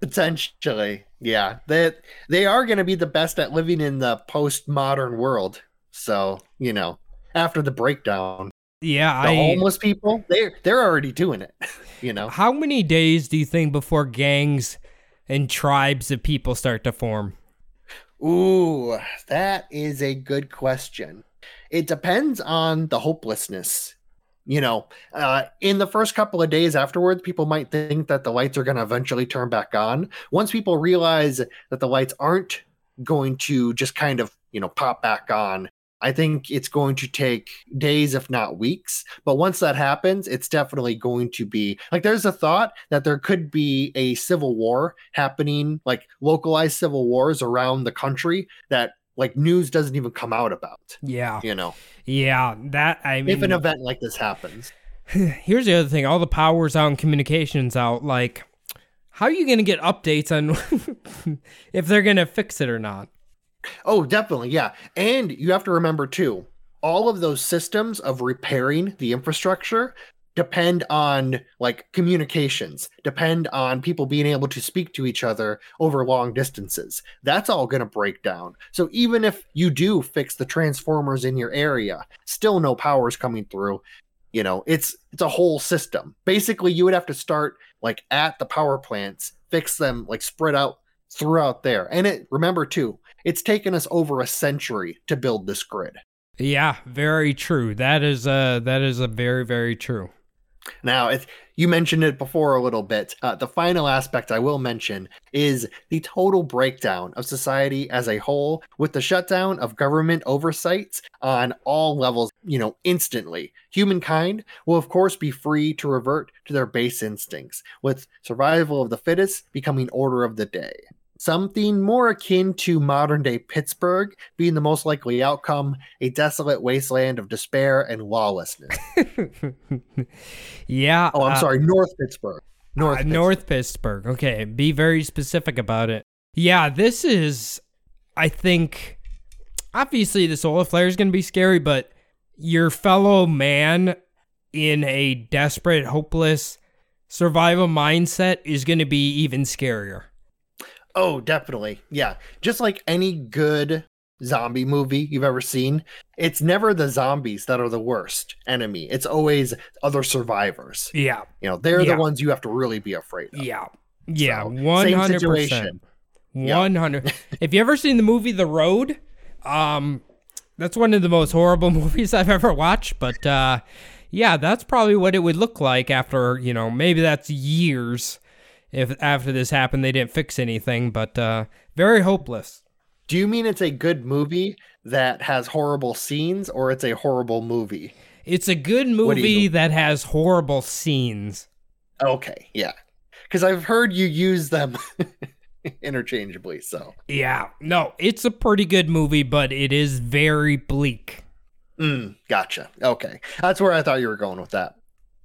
Potentially, yeah. They they are going to be the best at living in the postmodern world. So you know, after the breakdown, Yeah, the I. homeless people they they're already doing it. <laughs> You know, How many days do you think before gangs and tribes of people start to form? ooh, that is a good question. It depends on the hopelessness. You know, uh, in the first couple of days afterwards, people might think that the lights are going to eventually turn back on. Once people realize that the lights aren't going to just kind of, you know, pop back on, I think it's going to take days, if not weeks. But once that happens, it's definitely going to be like there's a thought that there could be a civil war happening, like localized civil wars around the country that like news doesn't even come out about, Yeah, you know, yeah. That I mean, if an event like this happens. <laughs> here's the other thing all the power's out and communications out like how are you going to get updates on <laughs> if they're going to fix it or not Oh, definitely. Yeah. And you have to remember too, all of those systems of repairing the infrastructure depend on like communications, depend on people being able to speak to each other over long distances. That's all going to break down. So even if you do fix the transformers in your area, still no power's coming through. You know, it's it's a whole system. Basically, you would have to start like at the power plants, fix them like spread out throughout there. And it remember too, it's taken us over a century to build this grid. yeah very true that is uh that is a very very true Now, you mentioned it before a little bit, uh, the final aspect I will mention is the total breakdown of society as a whole, with the shutdown of government oversight on all levels, you know, instantly. Humankind will, of course, be free to revert to their base instincts, with survival of the fittest becoming order of the day. Something more akin to modern day Pittsburgh being the most likely outcome, a desolate wasteland of despair and lawlessness. <laughs> yeah Oh, I'm uh, sorry, North Pittsburgh. North, uh, Pittsburgh. north pittsburgh okay be very specific about it yeah this is i think obviously the solar flare is going to be scary, but your fellow man in a desperate, hopeless survival mindset is going to be even scarier. Oh, definitely. Yeah. Just like any good zombie movie you've ever seen, it's never the zombies that are the worst enemy. It's always other survivors. Yeah. You know, they're Yeah. the ones you have to really be afraid of. Yeah. Yeah. One hundred percent. One hundred. If you ever seen the movie The Road, um, that's one of the most horrible <laughs> movies I've ever watched. But uh, yeah, that's probably what it would look like after you know maybe that's years. If after this happened they didn't fix anything, but uh, very hopeless. Do you mean it's a good movie that has horrible scenes or it's a horrible movie? It's a good movie that has horrible scenes. Okay. Yeah. Because I've heard you use them <laughs> interchangeably. So, Yeah, no, it's a pretty good movie, but it is very bleak. mm, gotcha. Okay. That's where I thought you were going with that.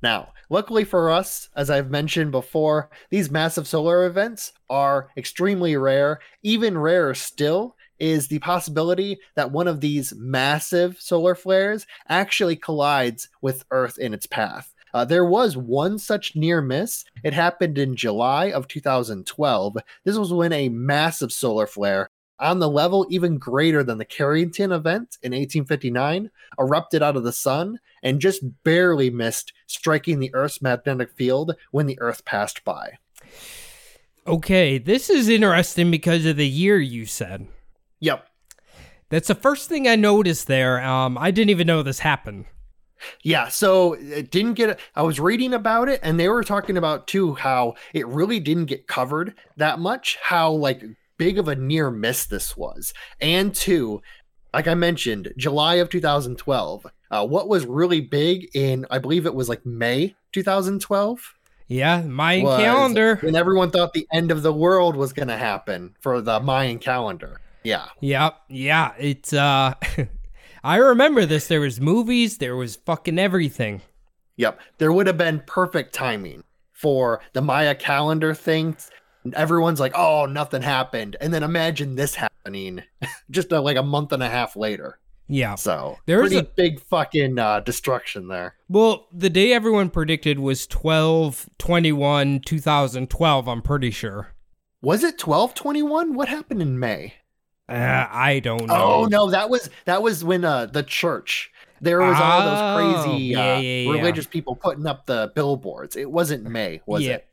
Now, luckily for us, as I've mentioned before, these massive solar events are extremely rare. Even rarer still is the possibility that one of these massive solar flares actually collides with Earth in its path. Uh, there was one such near miss. It happened in July of 2012. This was when a massive solar flare, on the level even greater than the Carrington event in 1859, erupted out of the sun and just barely missed striking the Earth's magnetic field when the Earth passed by. Okay, this is interesting because of the year you said. Yep. That's the first thing I noticed there. Um, I didn't even know this happened. Yeah, so it didn't get. I was reading about it, and they were talking about too how it really didn't get covered that much. How like big of a near miss this was, and two, like I mentioned, July of 2012. Uh, what was really big in, I believe it was like May 2012. Yeah, Mayan calendar. when everyone thought the end of the world was going to happen for the Mayan calendar. Yeah. Yep, yeah, it's uh <laughs> I remember this. There was movies, there was fucking everything. Yep. There would have been perfect timing for the Maya calendar thing. Everyone's like, oh, nothing happened. And then imagine this happening <laughs> just uh, like a month and a half later. Yeah. So, There's a- big fucking uh, destruction there. Well, the day everyone predicted was 12 21 2012, I'm pretty sure. Was it 1221? What happened in May? Uh, I don't know. Oh, no, that was that was when uh, the church there was all Oh, those crazy yeah, uh, yeah, yeah. religious people putting up the billboards. It wasn't May, was yeah. it?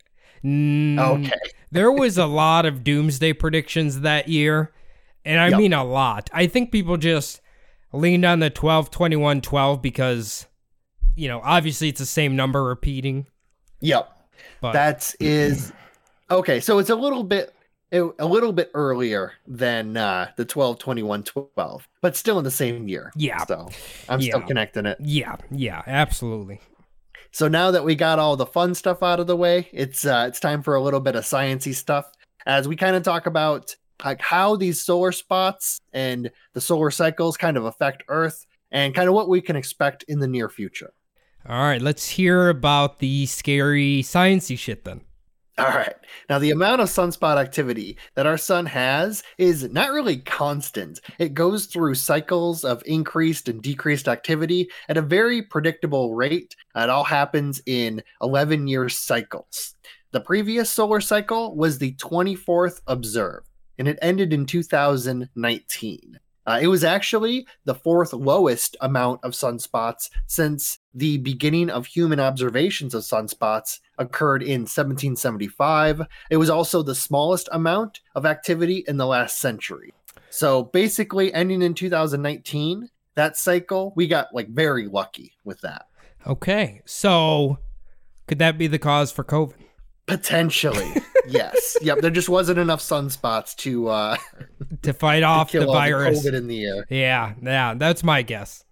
Mm, Okay. there was a lot of doomsday predictions that year, and I Yep. mean a lot. I think people just leaned on the 12 21 12 because, you know, obviously it's the same number repeating. Yep. But That is okay. So it's a little bit a little bit earlier than uh, the 12 21 12, but still in the same year. Yeah. So I'm still connecting it. yeah, yeah, absolutely. So now that we got all the fun stuff out of the way, it's uh, it's time for a little bit of sciency stuff as we kind of talk about like how these solar spots and the solar cycles kind of affect Earth and kind of what we can expect in the near future. All right, let's hear about the scary sciency shit then. All right. Now, the amount of sunspot activity that our sun has is not really constant. It goes through cycles of increased and decreased activity at a very predictable rate. It all happens in 11 year cycles. The previous solar cycle was the 24th observed, and it ended in 2019. Uh, it was actually the fourth lowest amount of sunspots since the beginning of human observations of sunspots occurred in 1775. It was also the smallest amount of activity in the last century. So basically, ending in 2019, that cycle, we got like very lucky with that. Okay, so could that be the cause for COVID? Potentially, <laughs> yes. Yep, there just wasn't enough sunspots to uh, To fight off kill the all virus? the COVID in the air. yeah, yeah, that's my guess.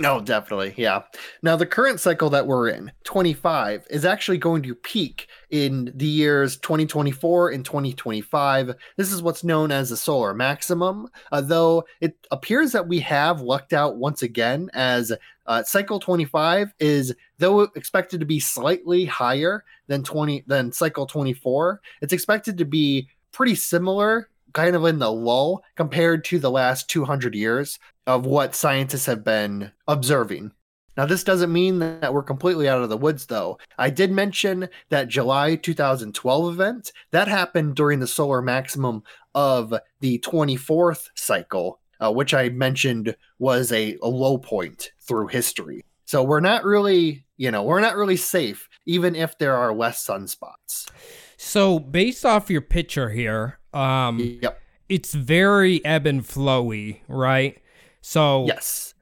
No, definitely. Yeah. Now, the current cycle that we're in, 25, is actually going to peak in the years 2024 and 2025. This is what's known as the solar maximum, uh, though it appears that we have lucked out once again, as uh, cycle 25 is, though expected to be slightly higher than 20 than cycle 24, it's expected to be pretty similar kind of in the lull compared to the last 200 years of what scientists have been observing. Now, this doesn't mean that we're completely out of the woods, though. I did mention that July 2012 event that happened during the solar maximum of the 24th cycle, uh, which I mentioned was a, a low point through history. So we're not really, you know, we're not really safe, even if there are less sunspots. So, based off your picture here, um, Yep. it's very ebb and flowy, right? So, Yes.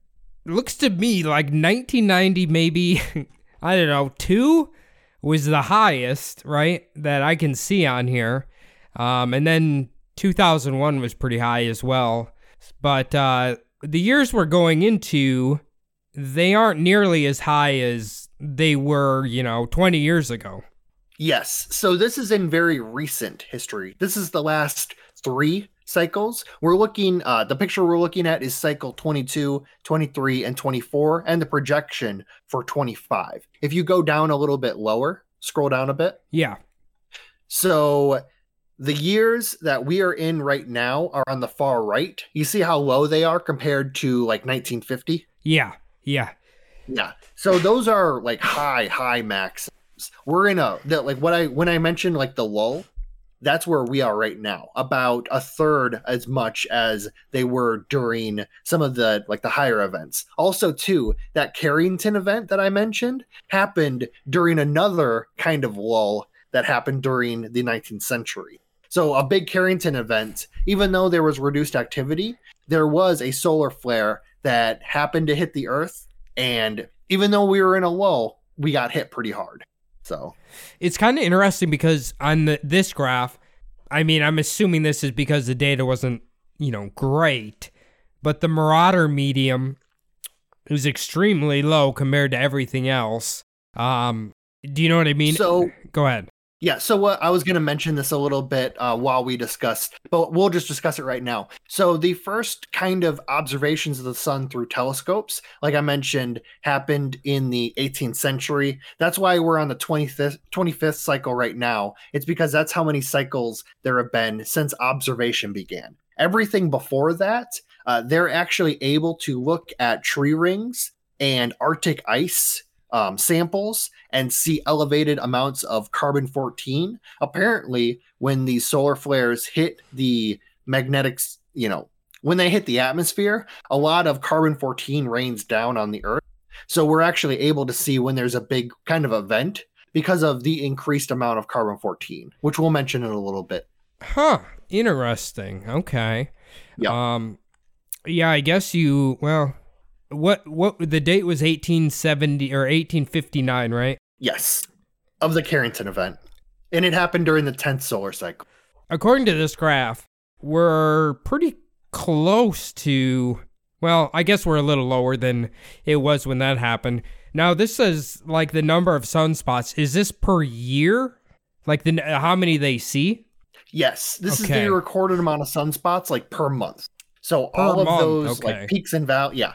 looks to me like 1990, maybe, <laughs> I don't know, two was the highest, right? That I can see on here. Um, and then 2001 was pretty high as well. But uh, the years we're going into, they aren't nearly as high as they were, you know, 20 years ago. Yes. So this is in very recent history. This is the last three cycles. We're looking, uh, the picture we're looking at is cycle 22, 23, and 24, and the projection for 25. If you go down a little bit lower, scroll down a bit. Yeah. So the years that we are in right now are on the far right. You see how low they are compared to like 1950? Yeah. Yeah. Yeah. So those are like high, high max. We're in a the, like what I when I mentioned like the lull, that's where we are right now. About a third as much as they were during some of the like the higher events. Also, too, that Carrington event that I mentioned happened during another kind of lull that happened during the 19th century. So a big Carrington event, even though there was reduced activity, there was a solar flare that happened to hit the Earth, and even though we were in a lull, we got hit pretty hard. So It's kind of interesting because on the, this graph, I mean, I'm assuming this is because the data wasn't, you know, great, but the Maunder Minimum is extremely low compared to everything else. Um, do you know what I mean? So- go ahead. Yeah, so what I was going to mention this a little bit uh, while we discussed, but we'll just discuss it right now. So the first kind of observations of the sun through telescopes, like I mentioned, happened in the 18th century. That's why we're on the 25th 25th cycle right now. It's because that's how many cycles there have been since observation began. Everything before that, uh, they're actually able to look at tree rings and Arctic ice um, samples and see elevated amounts of carbon 14. Apparently, when these solar flares hit the magnetics, you know, when they hit the atmosphere, a lot of carbon 14 rains down on the Earth. So we're actually able to see when there's a big kind of event because of the increased amount of carbon 14, which we'll mention in a little bit. Huh. Interesting. Okay. Yeah. Um, yeah, I guess you, well, what, what, the date was 1870 or 1859, right? Yes, of the Carrington event. And it happened during the 10th solar cycle. according to this graph, we're pretty close to. Well, I guess we're a little lower than it was when that happened. Now, this says like the number of sunspots. Is this per year? Like the how many they see? Yes, this Okay. is the recorded amount of sunspots like per month. So Per all of month, those okay. like peaks and valleys, yeah.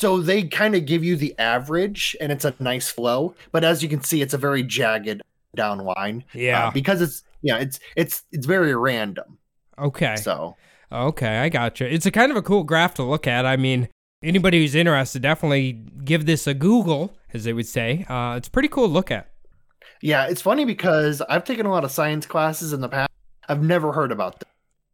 So they kind of give you the average, and it's a nice flow. But as you can see, it's a very jagged down line. uh, Yeah. because it's yeah, it's it's it's very random. Okay. So Okay, I gotcha. It's a kind of a cool graph to look at. I mean, anybody who's interested, definitely give this a Google, as they would say. Uh, it's pretty cool to look at. yeah, it's funny because I've taken a lot of science classes in the past. I've never heard about this.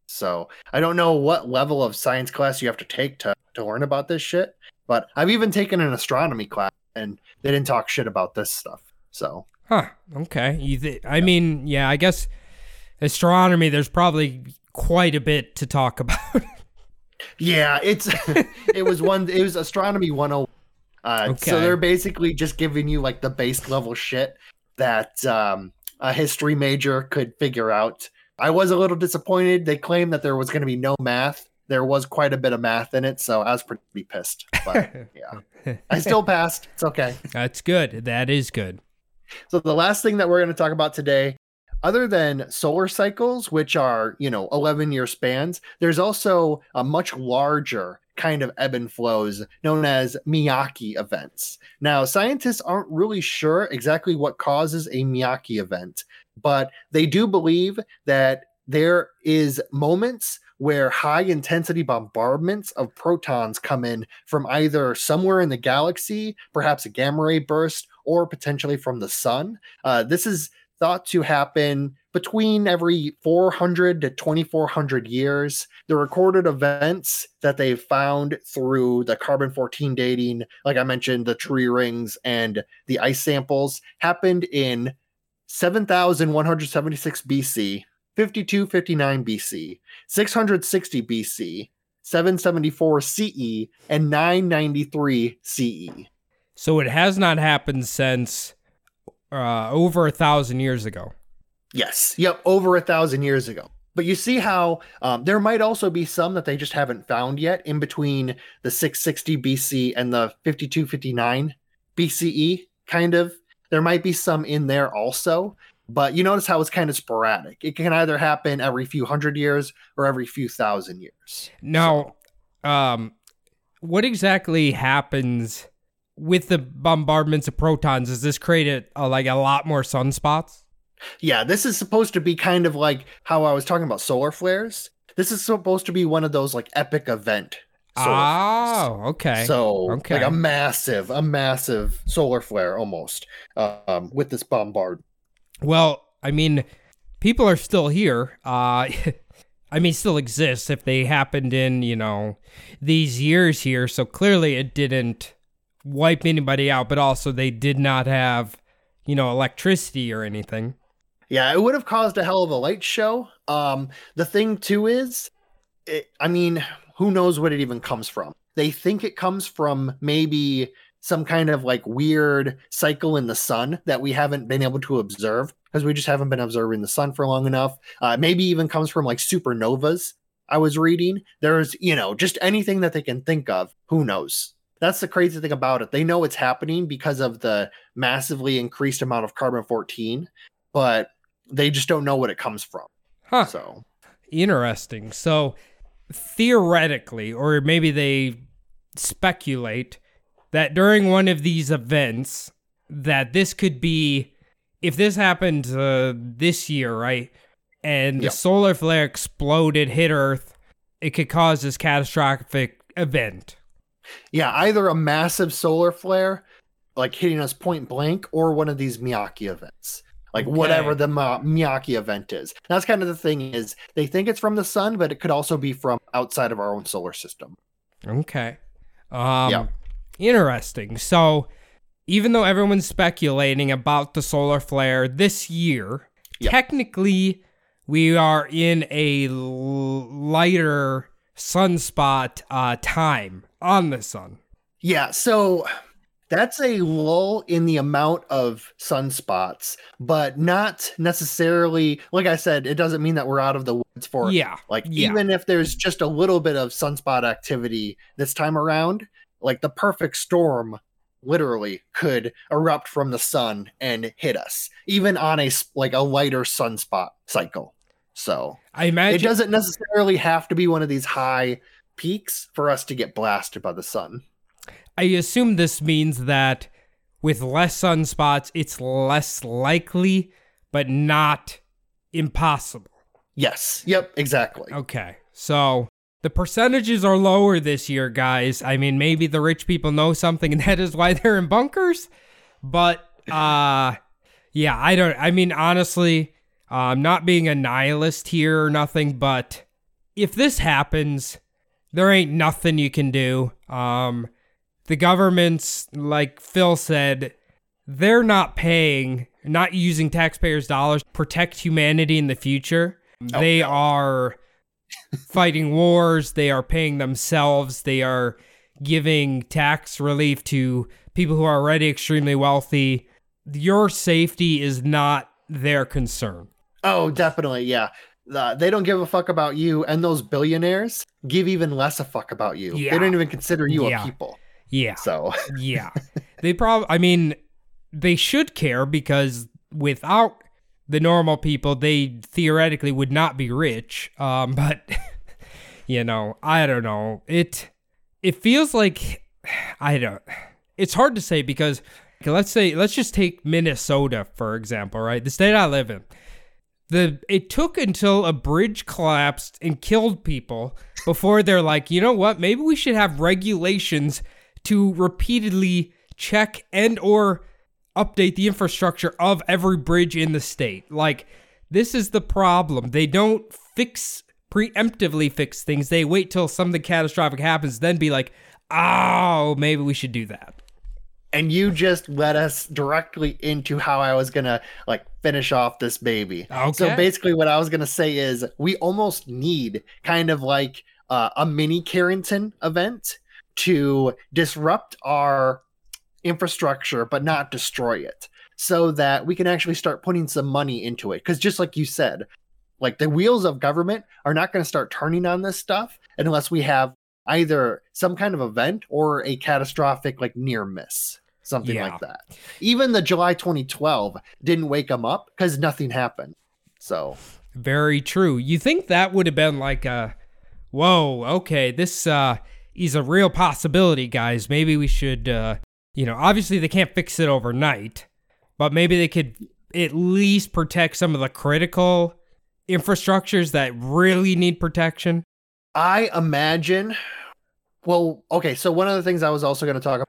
So I don't know what level of science class you have to take to to learn about this shit. But I've even taken an astronomy class, and they didn't talk shit about this stuff. So Huh. Okay. You th- I mean, yeah, I guess astronomy, there's probably quite a bit to talk <laughs> about. Yeah, it's it was one it was astronomy 101. Uh Okay. so they're basically just giving you like the base level shit that um a history major could figure out. I was a little disappointed. They claimed that there was going to be no math. There was quite a bit of math in it, so I was pretty pissed. But <laughs> yeah. I still passed. It's okay. That's good. That is good. So the last thing that we're going to talk about today, other than solar cycles, which are, you know, 11 year spans, there's also a much larger kind of ebb and flows known as Miyake events. Now, scientists aren't really sure exactly what causes a Miyake event, but they do believe that there is moments where high intensity bombardments of protons come in from either somewhere in the galaxy, perhaps a gamma ray burst, or potentially from the sun. Uh, this is thought to happen between every 400 to 2400 years. The recorded events that they've found through the carbon 14 dating, like I mentioned, the tree rings and the ice samples, happened in 7176 BC, 5259 BC, 660 BC, 774 CE, and 993 CE. So it has not happened since uh, over a thousand years ago. Yes. Yep. Over a thousand years ago. But you see how um, there might also be some that they just haven't found yet in between the 660 BC and the 5259 BCE, kind of. There might be some in there also. But you notice how it's kind of sporadic. It can either happen every few hundred years or every few thousand years. Now, um, what exactly happens with the bombardments of protons? Does this create a, a, like a lot more sunspots? Yeah, this is supposed to be kind of like how I was talking about solar flares. This is supposed to be one of those like epic event. solar Oh, flares. okay. So Okay. like a massive, a massive solar flare almost um, with this bombard. Well, I mean, people are still here. Uh, <laughs> I mean, still exists if they happened in, you know, these years here. So clearly it didn't wipe anybody out, but also they did not have, you know, electricity or anything. Yeah, it would have caused a hell of a light show. Um, the thing too is, it, I mean, who knows what it even comes from? They think it comes from maybe some kind of like weird cycle in the sun that we haven't been able to observe because we just haven't been observing the sun for long enough. Uh, maybe even comes from like supernovas. I was reading. There's, you know, just anything that they can think of. Who knows? That's the crazy thing about it. They know it's happening because of the massively increased amount of carbon 14, but they just don't know what it comes from. Huh. So, Interesting. So theoretically, or maybe they speculate that during one of these events, that this could be, if this happened uh, this year, right, and the Yep. solar flare exploded, hit Earth, it could cause this catastrophic event. yeah, either a massive solar flare, like hitting us point blank, or one of these Miyake events. Like Okay. whatever the Ma- Miyake event is. That's kind of the thing is they think it's from the sun, but it could also be from outside of our own solar system. Okay. Um, Yeah. Interesting. So, even though everyone's speculating about the solar flare this year, Yeah. technically we are in a l- lighter sunspot uh, time on the sun. Yeah, so that's a lull in the amount of sunspots, but not necessarily. Like I said, it doesn't mean that we're out of the woods for yeah. Like Yeah. even if there's just a little bit of sunspot activity this time around, like the perfect storm literally could erupt from the sun and hit us, even on a like a lighter sunspot cycle. So I imagine it doesn't necessarily have to be one of these high peaks for us to get blasted by the sun. I assume this means that with less sunspots, it's less likely, but not impossible. Yes. Yep. Exactly. Okay. So the percentages are lower this year, guys. I mean, maybe the rich people know something and <laughs> that is why they're in bunkers. But uh yeah, I don't I mean honestly, uh, I'm not being a nihilist here or nothing, but if this happens, there ain't nothing you can do. Um the government's like Phil said, they're not paying, not using taxpayers' dollars to protect humanity in the future. Oh, they no. are fighting wars, they are paying themselves, they are giving tax relief to people who are already extremely wealthy. Your safety is not their concern. Oh, definitely. Yeah. Uh, they don't give a fuck about you, and those billionaires give even less a fuck about you. Yeah. They don't even consider you Yeah. a people. Yeah. So yeah. <laughs> They probably, I mean, they should care because without the normal people, they theoretically would not be rich. Um, <laughs> but, you know, I don't know. It, it feels like, I don't, it's hard to say because let's say, let's just take Minnesota, for example, right? The state I live in. the it took until a bridge collapsed and killed people before they're like, you know what? Maybe we should have regulations to repeatedly check and or update the infrastructure of every bridge in the state. Like this is the problem. They don't fix preemptively fix things. They wait till something catastrophic happens, then be like, "Oh, maybe we should do that." and you just led us directly into how I was gonna like finish off this baby. Okay. So basically, what I was gonna say is we almost need kind of like uh, a mini Carrington event to disrupt our infrastructure, but not destroy it, so that we can actually start putting some money into it. Because just like you said, like the wheels of government are not going to start turning on this stuff unless we have either some kind of event or a catastrophic like near miss something Yeah. like that even the july 2012 didn't wake them up because nothing happened so Very true. You think that would have been like a, whoa, okay, this uh, is a real possibility, guys. Maybe we should, uh, you know, obviously they can't fix it overnight, but maybe they could at least protect some of the critical infrastructures that really need protection. i imagine well okay so one of the things i was also going to talk about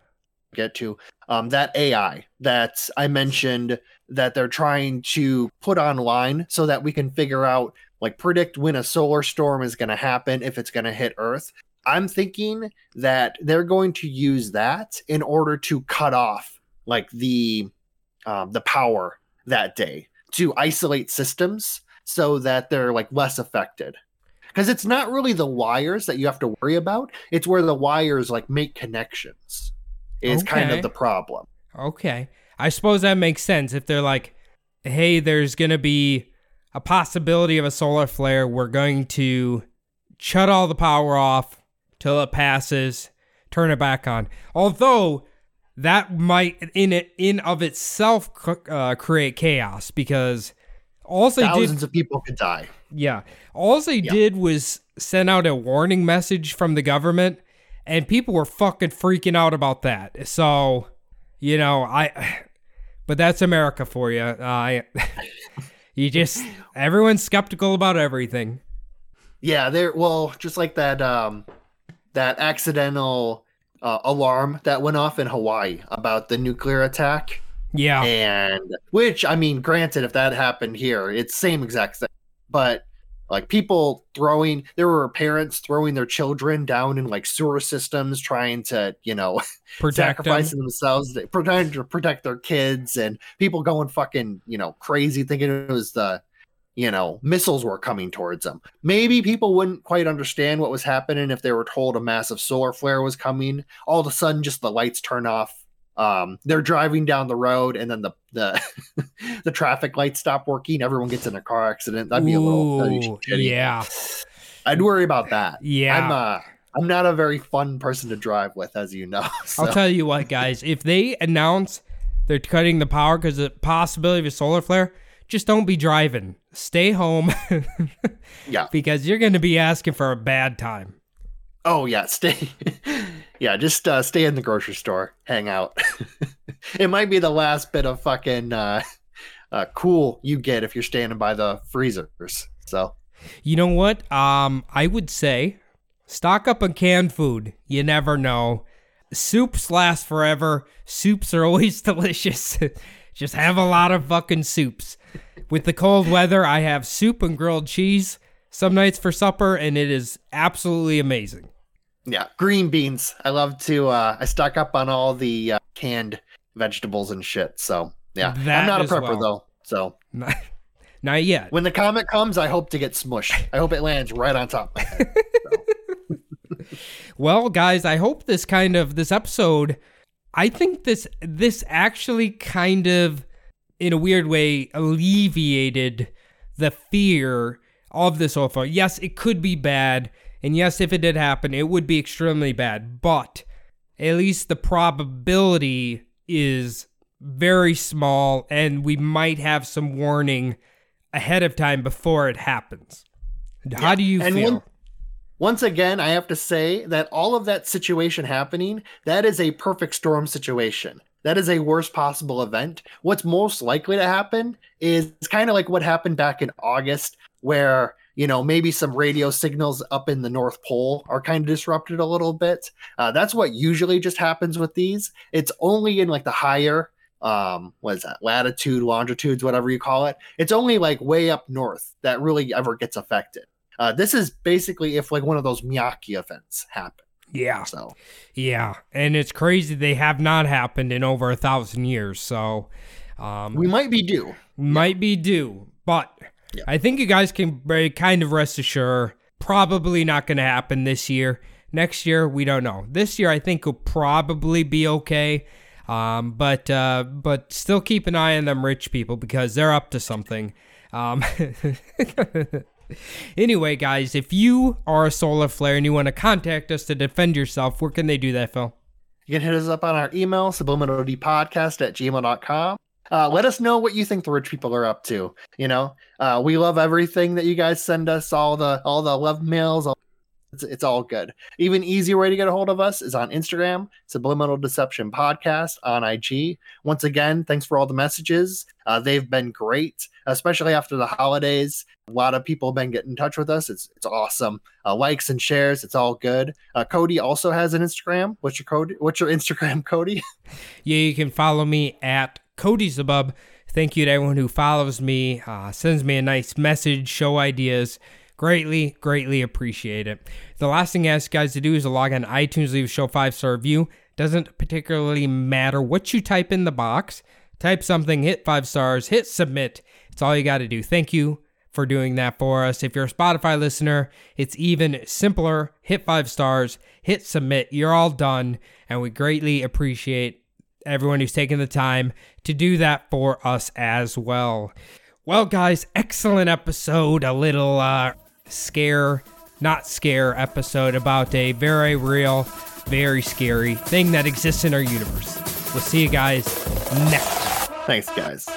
get to um that ai that i mentioned that they're trying to put online so that we can figure out like predict when a solar storm is going to happen if it's going to hit earth i'm thinking that they're going to use that in order to cut off like the um, the power that day to isolate systems so that they're like less affected because it's not really the wires that you have to worry about it's where the wires like make connections is kind of the problem Okay. I suppose that makes sense. If they're like, hey, there's going to be a possibility of a solar flare, we're going to shut all the power off till it passes, turn it back on. Although that might, in it, in of itself, uh, create chaos because all they did thousands of people could die yeah. All they Yeah. did was send out a warning message from the government, and people were fucking freaking out about that. So, you know, I. <sighs> But that's America for you. I. <laughs> you just everyone's skeptical about everything. yeah they're well just like that um that accidental uh, alarm that went off in hawaii about the nuclear attack Yeah. and which i mean granted if that happened here it's same exact thing but like people throwing there were parents throwing their children down in like sewer systems trying to you know <laughs> Protect them. sacrificing themselves they- trying to protect their kids and people going fucking you know crazy thinking it was the you know missiles were coming towards them maybe people wouldn't quite understand what was happening if they were told a massive solar flare was coming all of a sudden just the lights turn off um they're driving down the road and then the the <laughs> the traffic lights stop working everyone gets in a car accident that'd be a little be yeah. i'd worry about that Yeah. i'm uh i'm not a very fun person to drive with as you know <laughs> so. I'll tell you what, guys. If they announce they're cutting the power because the possibility of a solar flare, just don't be driving. Stay home <laughs> yeah because you're going to be asking for a bad time. Oh yeah, stay. <laughs> yeah, just uh, stay in the grocery store, hang out. <laughs> it might be the last bit of fucking uh, uh, cool you get if you're standing by the freezers. So You know what? Um, I would say stock up on canned food. You never know. Soups last forever. Soups are always delicious. Just have a lot of fucking soups. With the cold weather, I have soup and grilled cheese some nights for supper, and it is absolutely amazing. yeah, green beans. I love to. Uh, I stock up on all the uh, canned vegetables and shit. So yeah, That I'm not a prepper well. though. So <laughs> Not, not yet. when the comet comes, I hope to get smushed. I hope it lands right on top. of my head. <laughs> Well, guys, I hope this kind of this episode I think this this actually kind of in a weird way alleviated the fear of this offer. Yes, it could be bad, and yes, if it did happen, it would be extremely bad, but at least the probability is very small and we might have some warning ahead of time before it happens. How do you And feel? one- Once again, I have to say that all of that situation happening, that is a perfect storm situation. That is a worst possible event. What's most likely to happen is kind of like what happened back in August, where you know maybe some radio signals up in the North Pole are kind of disrupted a little bit. Uh, that's what usually just happens with these. It's only in like the higher um what is that latitude longitudes whatever you call it it's only like way up north that really ever gets affected uh this is basically if like one of those miyake events happen Yeah. so Yeah. And it's crazy they have not happened in over a thousand years. So um, we might be due might be due. But Yeah. I think you guys can kind of rest assured probably not going to happen this year. Next year, we don't know. This year, I think will probably be okay. Um, but uh, but still keep an eye on them rich people because they're up to something. Um, <laughs> <laughs> anyway, guys, if you are a solar flare and you want to contact us to defend yourself, where can they do that, Phil? You can hit us up on our email, subliminaldpodcast at gmail.com. Uh, let us know what you think the rich people are up to. You know, uh, we love everything that you guys send us, all the all the love mails. All, it's, it's all good. Even easier way to get a hold of us is on Instagram, Subliminal Deception Podcast on IG. Once again, thanks for all the messages. Uh, they've been great, especially after the holidays. A lot of people have been getting in touch with us. It's it's awesome. Uh, likes and shares. It's all good. Uh, Cody also has an Instagram. What's your code? What's your <laughs> Instagram, Cody? Yeah, you can follow me at Cody Zabub. Thank you to everyone who follows me, uh, sends me a nice message, show ideas. Greatly, greatly appreciate it. The last thing I ask you guys to do is to log on iTunes, leave a show five star review. Doesn't particularly matter what you type in the box. Type something, hit five stars, hit submit. It's all you got to do. Thank you for doing that for us. If you're a Spotify listener, it's even simpler. Hit five stars, hit submit. You're all done, and we greatly appreciate everyone who's taken the time to do that for us as well. Well, guys, excellent episode. A little uh, scare, not scare episode about a very real, very scary thing that exists in our universe. We'll see you guys next. Thanks, guys.